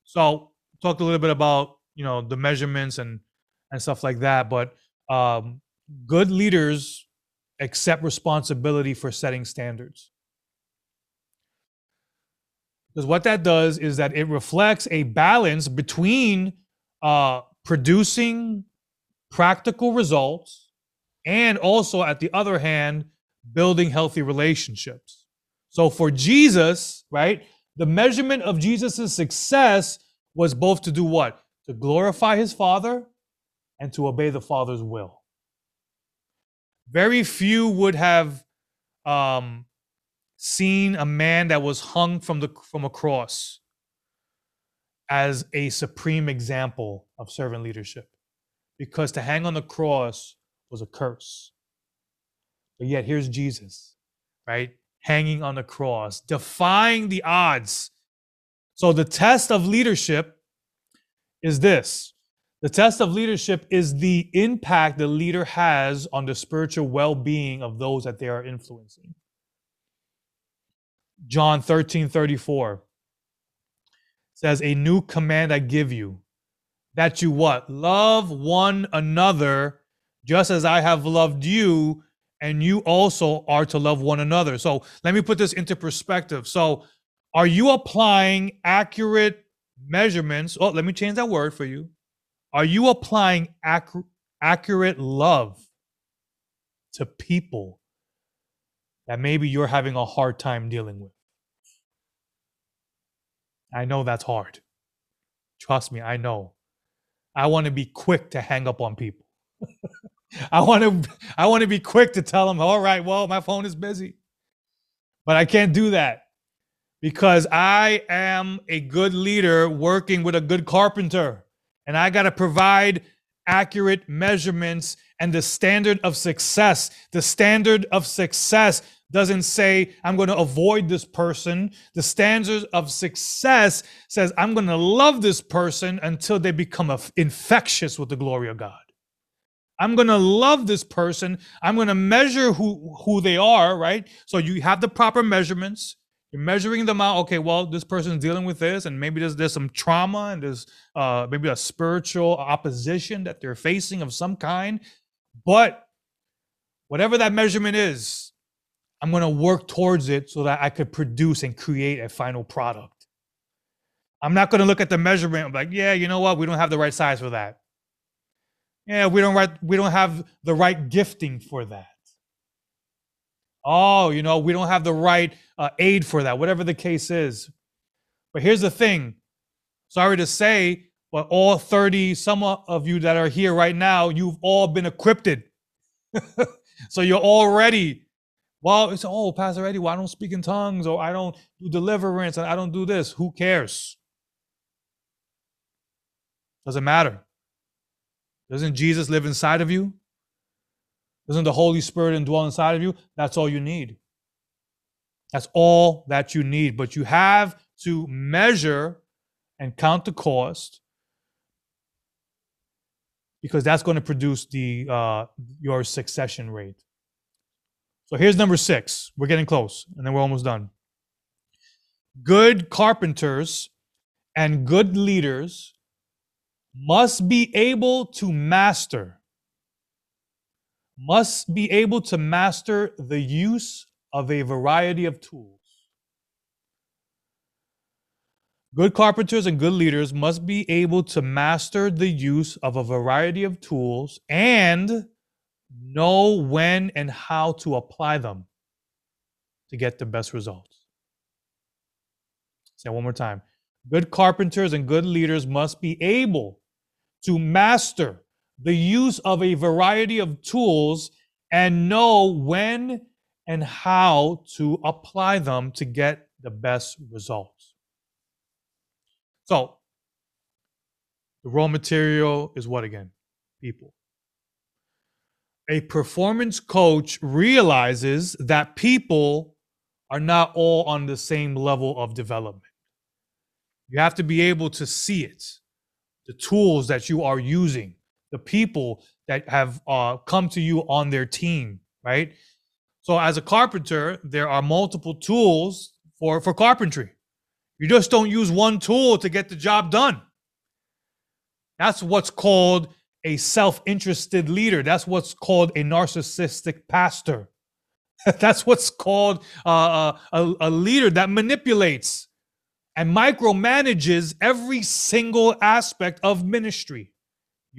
So, talked a little bit about you know the measurements and and stuff like that, but um, good leaders accept responsibility for setting standards. Because what that does is that it reflects a balance between uh, producing practical results and also, at the other hand, building healthy relationships. So for Jesus, right, the measurement of Jesus' success was both to do what? To glorify his Father and to obey the Father's will. Very few would have um, seen a man that was hung from the from a cross as a supreme example of servant leadership because to hang on the cross was a curse but yet here's jesus right hanging on the cross defying the odds so the test of leadership is this the test of leadership is the impact the leader has on the spiritual well-being of those that they are influencing John 13 34 says, A new command I give you, that you what? Love one another just as I have loved you, and you also are to love one another. So let me put this into perspective. So, are you applying accurate measurements? Oh, let me change that word for you. Are you applying ac- accurate love to people that maybe you're having a hard time dealing with. I know that's hard. Trust me, I know. I want to be quick to hang up on people. I want to I want to be quick to tell them, "All right, well, my phone is busy." But I can't do that because I am a good leader working with a good carpenter and I got to provide accurate measurements and the standard of success. The standard of success doesn't say, I'm going to avoid this person. The standard of success says, I'm going to love this person until they become infectious with the glory of God. I'm going to love this person. I'm going to measure who, who they are, right? So you have the proper measurements. You're measuring them out. Okay, well, this person's dealing with this, and maybe there's there's some trauma and there's uh, maybe a spiritual opposition that they're facing of some kind. But whatever that measurement is, I'm going to work towards it so that I could produce and create a final product. I'm not going to look at the measurement I'm like, yeah, you know what? We don't have the right size for that. Yeah, we don't right, we don't have the right gifting for that. Oh, you know, we don't have the right uh, aid for that, whatever the case is. But here's the thing. Sorry to say, but all 30 some of you that are here right now, you've all been equipped. so you're already well, it's oh, Pastor Eddie, well, I don't speak in tongues, or I don't do deliverance, and I don't do this. Who cares? Doesn't matter. Doesn't Jesus live inside of you? Doesn't the Holy Spirit indwell inside of you? That's all you need. That's all that you need. But you have to measure and count the cost because that's going to produce the uh, your succession rate. So here's number six. We're getting close, and then we're almost done. Good carpenters and good leaders must be able to master, must be able to master the use of a variety of tools. Good carpenters and good leaders must be able to master the use of a variety of tools and know when and how to apply them. to get the best results. Say one more time. Good carpenters and good leaders must be able to master the use of a variety of tools and know when and how to apply them to get the best results. So, the raw material is what again? People. A performance coach realizes that people are not all on the same level of development. You have to be able to see it, the tools that you are using, the people that have uh, come to you on their team, right? So as a carpenter, there are multiple tools for, for carpentry. You just don't use one tool to get the job done. That's what's called a self-interested leader. That's what's called a narcissistic pastor. That's what's called uh, uh, a, a leader that manipulates and micromanages every single aspect of ministry.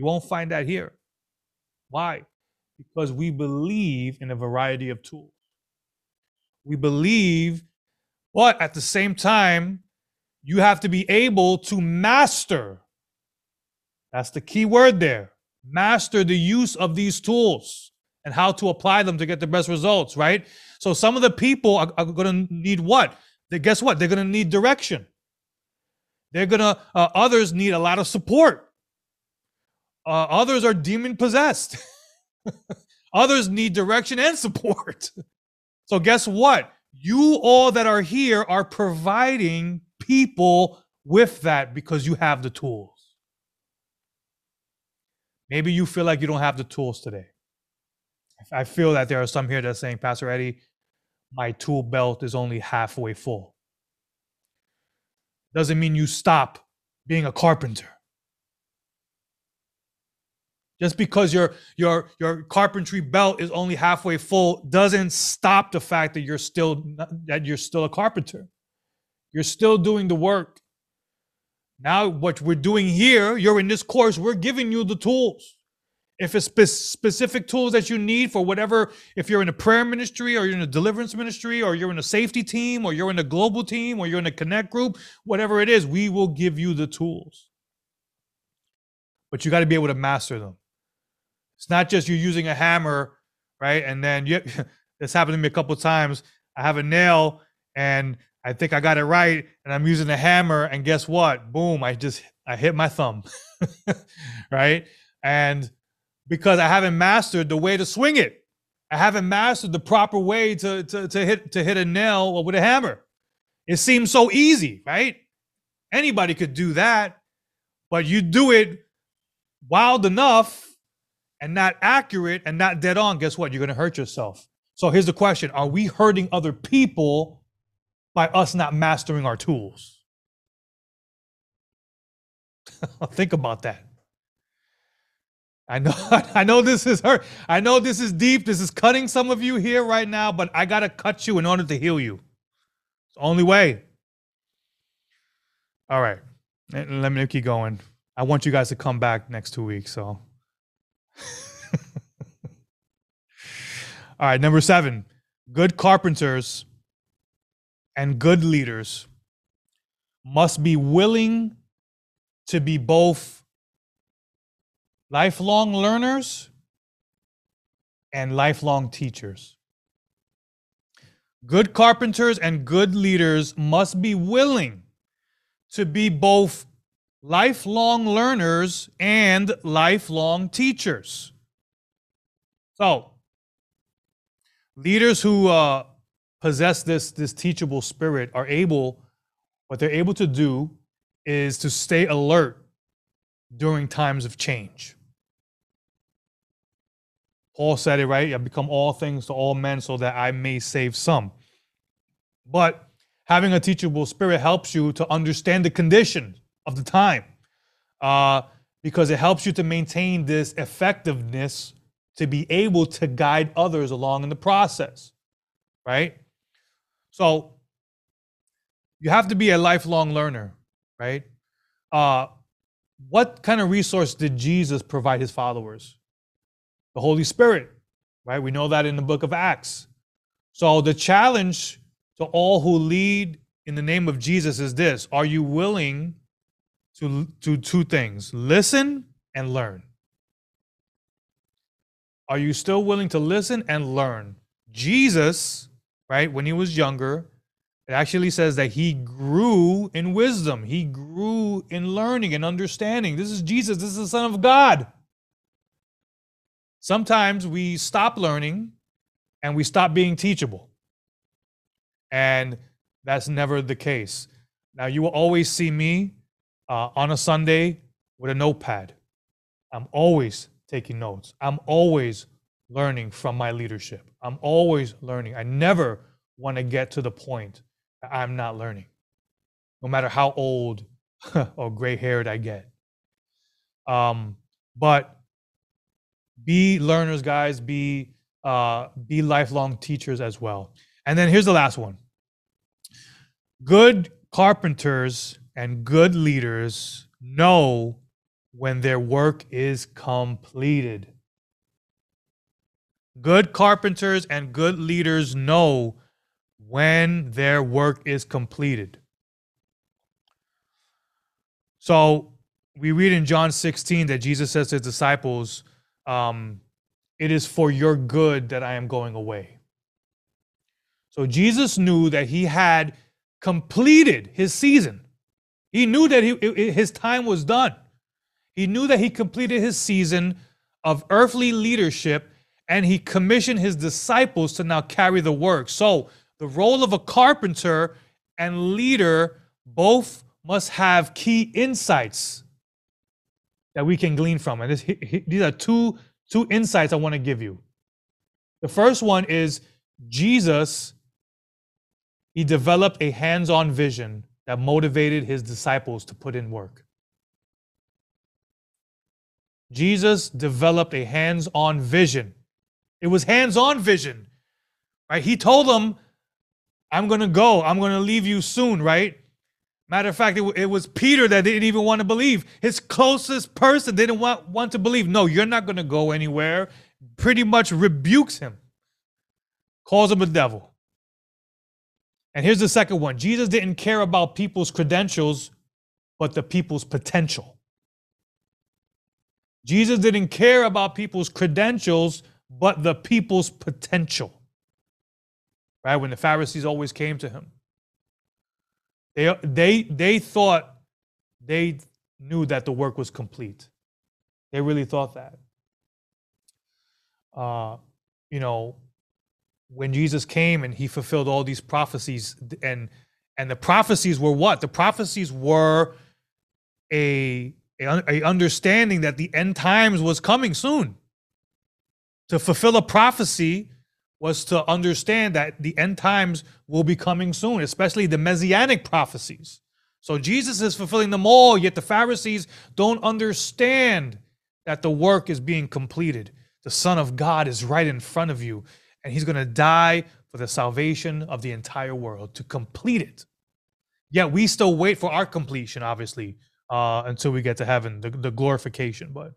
You won't find that here. Why? Because we believe in a variety of tools. We believe, but at the same time, you have to be able to master. That's the key word there. Master the use of these tools and how to apply them to get the best results, right? So some of the people are, are going to need what? They, guess what? They're going to need direction. They're going to, uh, others need a lot of support. Uh, others are demon possessed. others need direction and support. so, guess what? You all that are here are providing people with that because you have the tools. Maybe you feel like you don't have the tools today. I feel that there are some here that are saying, Pastor Eddie, my tool belt is only halfway full. Doesn't mean you stop being a carpenter. Just because your your your carpentry belt is only halfway full doesn't stop the fact that you're still that you're still a carpenter. You're still doing the work. Now what we're doing here, you're in this course, we're giving you the tools. If it's spe- specific tools that you need for whatever, if you're in a prayer ministry or you're in a deliverance ministry or you're in a safety team or you're in a global team or you're in a connect group, whatever it is, we will give you the tools. But you got to be able to master them. It's not just you using a hammer, right? And then you, this happened to me a couple times. I have a nail and I think I got it right, and I'm using a hammer, and guess what? Boom! I just I hit my thumb, right? And because I haven't mastered the way to swing it, I haven't mastered the proper way to to to hit to hit a nail with a hammer. It seems so easy, right? Anybody could do that, but you do it wild enough and not accurate and not dead on, guess what? You're going to hurt yourself. So here's the question Are we hurting other people by us not mastering our tools? Think about that. I know, I know this is hurt. I know this is deep. This is cutting some of you here right now, but I gotta cut you in order to heal you. It's the only way. All right, let me keep going. I want you guys to come back next two weeks. So All right, number seven good carpenters and good leaders must be willing to be both lifelong learners and lifelong teachers. Good carpenters and good leaders must be willing to be both lifelong learners and lifelong teachers. So, leaders who uh, possess this, this teachable spirit are able, what they're able to do is to stay alert during times of change. Paul said it right. I become all things to all men so that I may save some. But having a teachable spirit helps you to understand the conditions of the time uh, because it helps you to maintain this effectiveness to be able to guide others along in the process, right? So you have to be a lifelong learner, right? Uh, what kind of resource did Jesus provide his followers? The Holy Spirit, right? We know that in the book of Acts. So the challenge to all who lead in the name of Jesus is this Are you willing to do two things listen and learn? Are you still willing to listen and learn? Jesus, right, when he was younger, it actually says that he grew in wisdom, he grew in learning and understanding. This is Jesus, this is the Son of God. Sometimes we stop learning and we stop being teachable. And that's never the case. Now, you will always see me uh, on a Sunday with a notepad. I'm always taking notes. I'm always learning from my leadership. I'm always learning. I never want to get to the point that I'm not learning, no matter how old or gray haired I get. Um, but be learners, guys. Be uh, be lifelong teachers as well. And then here's the last one. Good carpenters and good leaders know when their work is completed. Good carpenters and good leaders know when their work is completed. So we read in John 16 that Jesus says to his disciples, um, It is for your good that I am going away. So Jesus knew that he had completed his season. He knew that he, his time was done. He knew that he completed his season of earthly leadership and he commissioned his disciples to now carry the work. So, the role of a carpenter and leader both must have key insights that we can glean from. And this, these are two, two insights I want to give you. The first one is Jesus, he developed a hands on vision that motivated his disciples to put in work. Jesus developed a hands on vision it was hands on vision, right? He told them, I'm going to go. I'm going to leave you soon, right? Matter of fact, it, it, was Peter that didn't even want to believe. His closest person didn't want, want to believe. No, you're not going to go anywhere. Pretty much rebukes him, calls him a devil. And here's the second one Jesus didn't care about people's credentials, but the people's potential. Jesus didn't care about people's credentials, but the people's potential. Right? When the Pharisees always came to him, they, they, they thought they knew that the work was complete. They really thought that. Uh, you know, when Jesus came and he fulfilled all these prophecies, and and the prophecies were what? The prophecies were a, a, a understanding that the end times was coming soon. To fulfill a prophecy was to understand that the end times will be coming soon, especially the messianic prophecies. So Jesus is fulfilling them all, yet the Pharisees don't understand that the work is being completed. The Son of God is right in front of you, and he's going to die for the salvation of the entire world to complete it. Yet we still wait for our completion, obviously, uh, until we get to heaven, the, the glorification. But,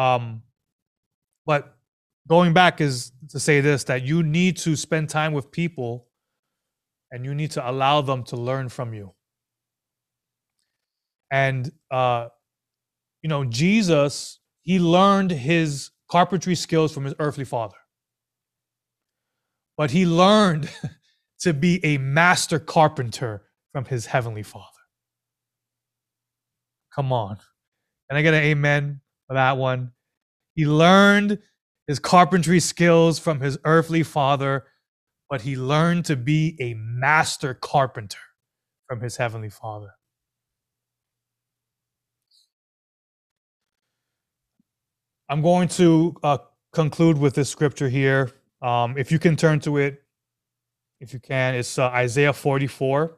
um, but going back is to say this that you need to spend time with people and you need to allow them to learn from you and uh you know jesus he learned his carpentry skills from his earthly father but he learned to be a master carpenter from his heavenly father come on can i get an amen for that one he learned his carpentry skills from his earthly father, but he learned to be a master carpenter from his heavenly father. I'm going to uh, conclude with this scripture here. Um, if you can turn to it, if you can, it's uh, Isaiah 44,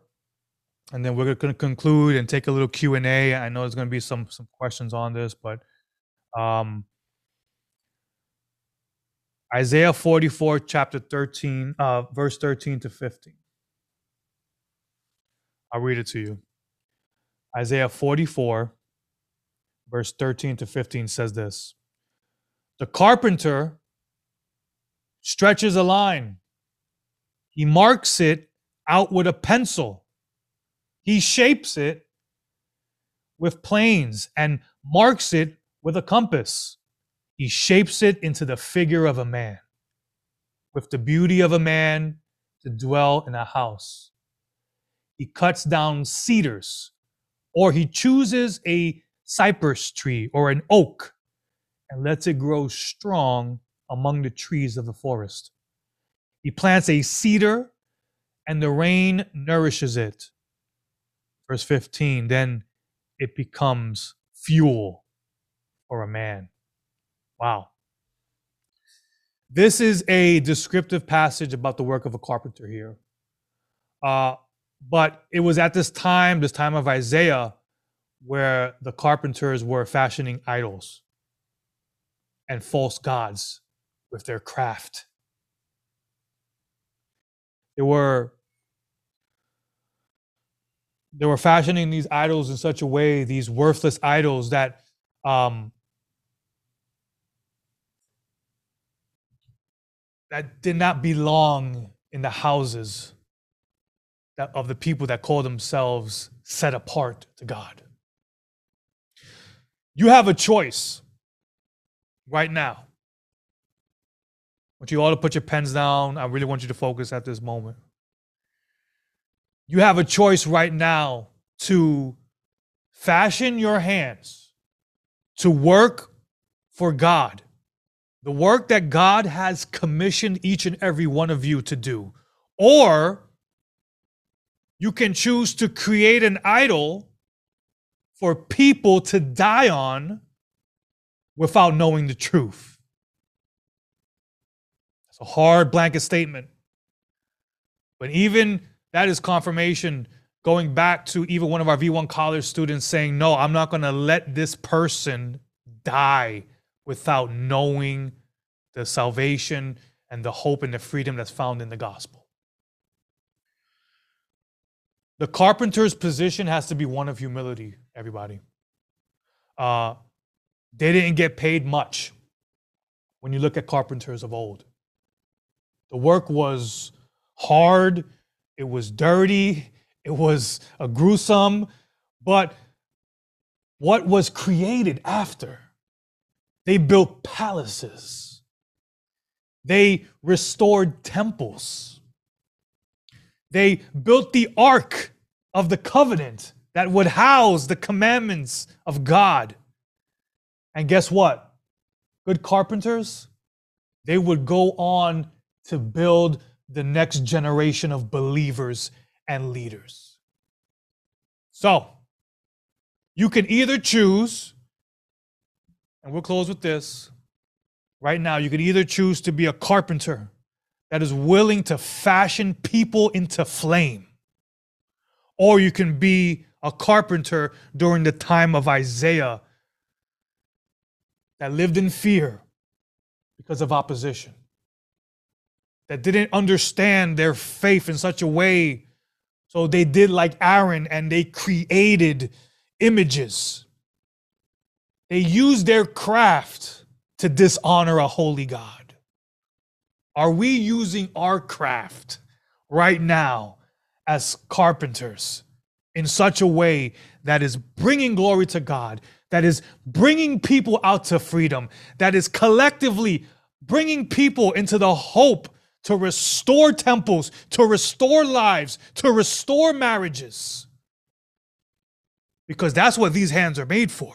and then we're going to conclude and take a little Q and A. I know there's going to be some some questions on this, but um, Isaiah 44, chapter 13, uh, verse 13 to 15. I'll read it to you. Isaiah 44, verse 13 to 15 says this The carpenter stretches a line, he marks it out with a pencil. He shapes it with planes and marks it with a compass. He shapes it into the figure of a man, with the beauty of a man to dwell in a house. He cuts down cedars, or he chooses a cypress tree or an oak and lets it grow strong among the trees of the forest. He plants a cedar, and the rain nourishes it. Verse 15 then it becomes fuel for a man. Wow. This is a descriptive passage about the work of a carpenter here. Uh, but it was at this time, this time of Isaiah, where the carpenters were fashioning idols and false gods with their craft. They were they were fashioning these idols in such a way, these worthless idols that um, that did not belong in the houses that, of the people that call themselves set apart to God. You have a choice right now. Want you all to put your pens down. I really want you to focus at this moment. You have a choice right now to fashion your hands to work for God the work that God has commissioned each and every one of you to do. Or you can choose to create an idol for people to die on without knowing the truth. It's a hard blanket statement. But even that is confirmation going back to even one of our V1 college students saying, No, I'm not going to let this person die without knowing the salvation and the hope and the freedom that's found in the gospel. The carpenter's position has to be one of humility, everybody. Uh, they didn't get paid much when you look at carpenters of old. The work was hard, it was dirty, it was a gruesome, but what was created after? They built palaces. They restored temples. They built the ark of the covenant that would house the commandments of God. And guess what? Good carpenters, they would go on to build the next generation of believers and leaders. So, you can either choose and we'll close with this. Right now, you can either choose to be a carpenter that is willing to fashion people into flame, or you can be a carpenter during the time of Isaiah that lived in fear because of opposition, that didn't understand their faith in such a way. So they did like Aaron and they created images they used their craft to dishonor a holy God. Are we using our craft right now as carpenters in such a way that is bringing glory to God, that is bringing people out to freedom, that is collectively bringing people into the hope to restore temples, to restore lives, to restore marriages? Because that's what these hands are made for.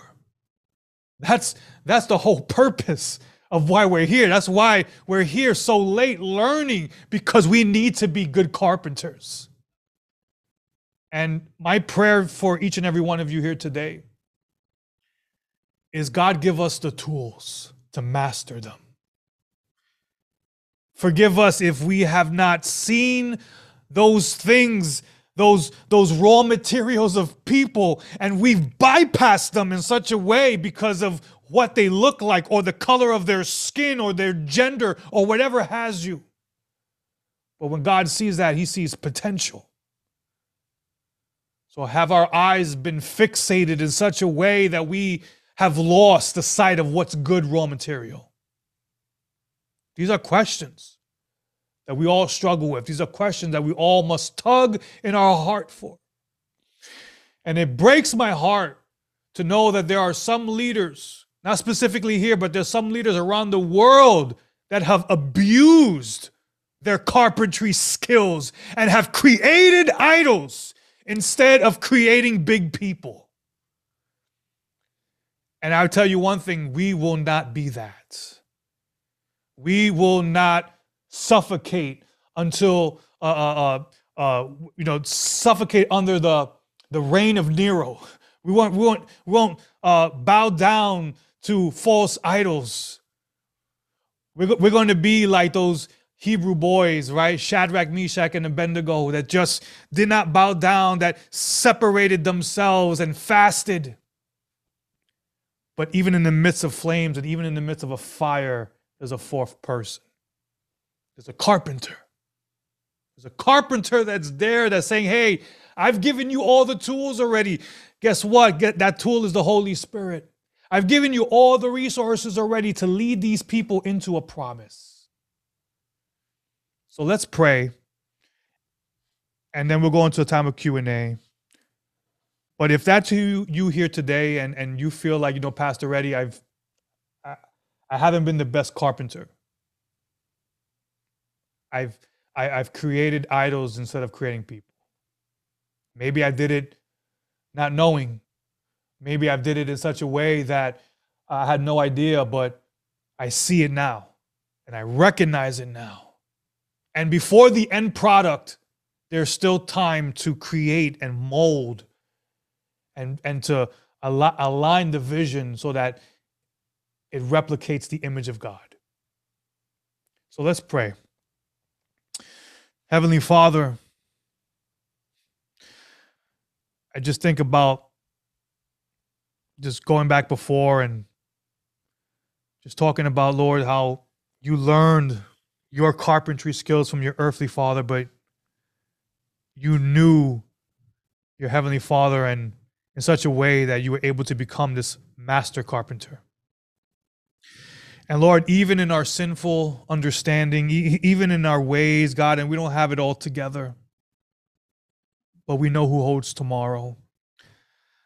That's that's the whole purpose of why we're here. That's why we're here so late learning because we need to be good carpenters. And my prayer for each and every one of you here today is God give us the tools to master them. Forgive us if we have not seen those things those those raw materials of people and we've bypassed them in such a way because of what they look like or the color of their skin or their gender or whatever has you. But when god sees that he sees potential. So have our eyes been fixated in such a way that we have lost the sight of what's good raw material these are questions that we all struggle with. These are questions that we all must tug in our heart for. And it breaks my heart to know that there are some leaders, not specifically here, but there's some leaders around the world that have abused their carpentry skills and have created idols instead of creating big people. And I'll tell you one thing we will not be that. We will not suffocate until, uh, uh, uh, uh you know, suffocate under the, the reign of Nero. We won't, we won't, we won't uh, bow down to false idols. We're, we're going to be like those Hebrew boys, right? Shadrach, Meshach, and Abednego that just did not bow down, that separated themselves and fasted. But even in the midst of flames and even in the midst of a fire, there's a fourth person. There's a carpenter. There's a carpenter that's there that's saying, Hey, I've given you all the tools already. Guess what? Get, that tool is the Holy Spirit. I've given you all the resources already to lead these people into a promise. So let's pray. And then we'll go into a time of Q&A. But if that's who you here today and, and you feel like, you know, Pastor Reddy, I've I haven't been the best carpenter. I've I, I've created idols instead of creating people. Maybe I did it not knowing. Maybe I did it in such a way that I had no idea, but I see it now and I recognize it now. And before the end product, there's still time to create and mold and, and to al- align the vision so that it replicates the image of God. So let's pray. Heavenly Father, I just think about just going back before and just talking about, Lord, how you learned your carpentry skills from your earthly father, but you knew your heavenly father and in such a way that you were able to become this master carpenter. And Lord, even in our sinful understanding, even in our ways, God, and we don't have it all together, but we know who holds tomorrow.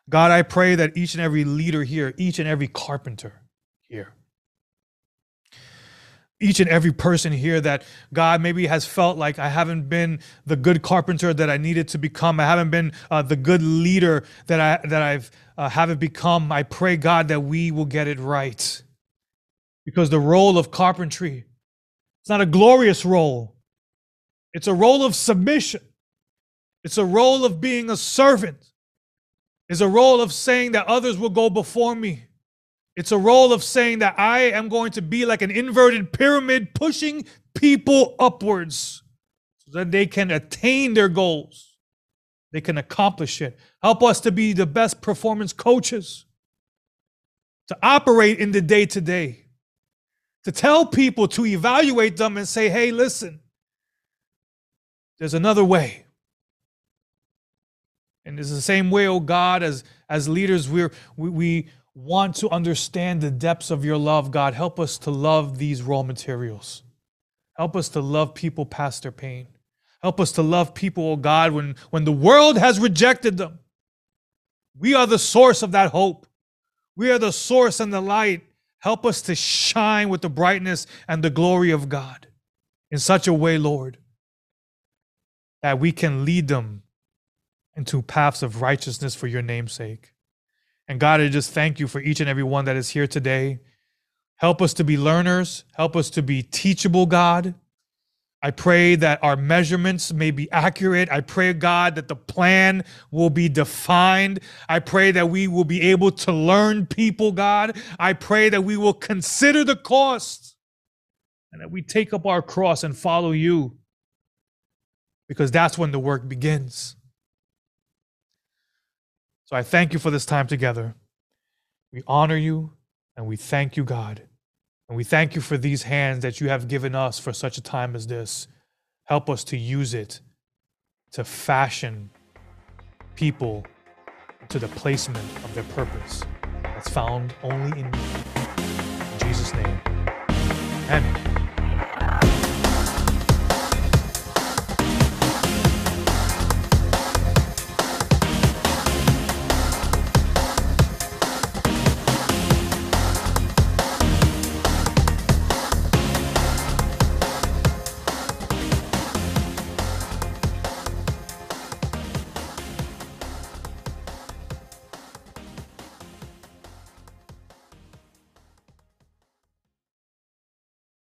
God, I pray that each and every leader here, each and every carpenter here, each and every person here that God maybe has felt like I haven't been the good carpenter that I needed to become. I haven't been uh, the good leader that I that I've uh, haven't become. I pray God that we will get it right because the role of carpentry it's not a glorious role. It's a role of submission. It's a role of being a servant. It's a role of saying that others will go before me. It's a role of saying that i am going to be like an inverted pyramid pushing people upwards so that they can attain their goals. They can accomplish it. Help us to be the best performance coaches to operate in the day to day to tell people to evaluate them and say, hey, listen, there's another way. And it's the same way, oh God, as, as leaders, we're, we, we want to understand the depths of your love, God. Help us to love these raw materials. Help us to love people past their pain. Help us to love people, oh God, when, when the world has rejected them. We are the source of that hope. We are the source and the light Help us to shine with the brightness and the glory of God in such a way, Lord, that we can lead them into paths of righteousness for your name's sake. And God, I just thank you for each and every one that is here today. Help us to be learners. Help us to be teachable, God. I pray that our measurements may be accurate. I pray, God, that the plan will be defined. I pray that we will be able to learn people, God. I pray that we will consider the cost and that we take up our cross and follow you because that's when the work begins. So I thank you for this time together. We honor you and we thank you, God. And we thank you for these hands that you have given us for such a time as this. Help us to use it to fashion people to the placement of their purpose that's found only in you. In Jesus' name. Amen.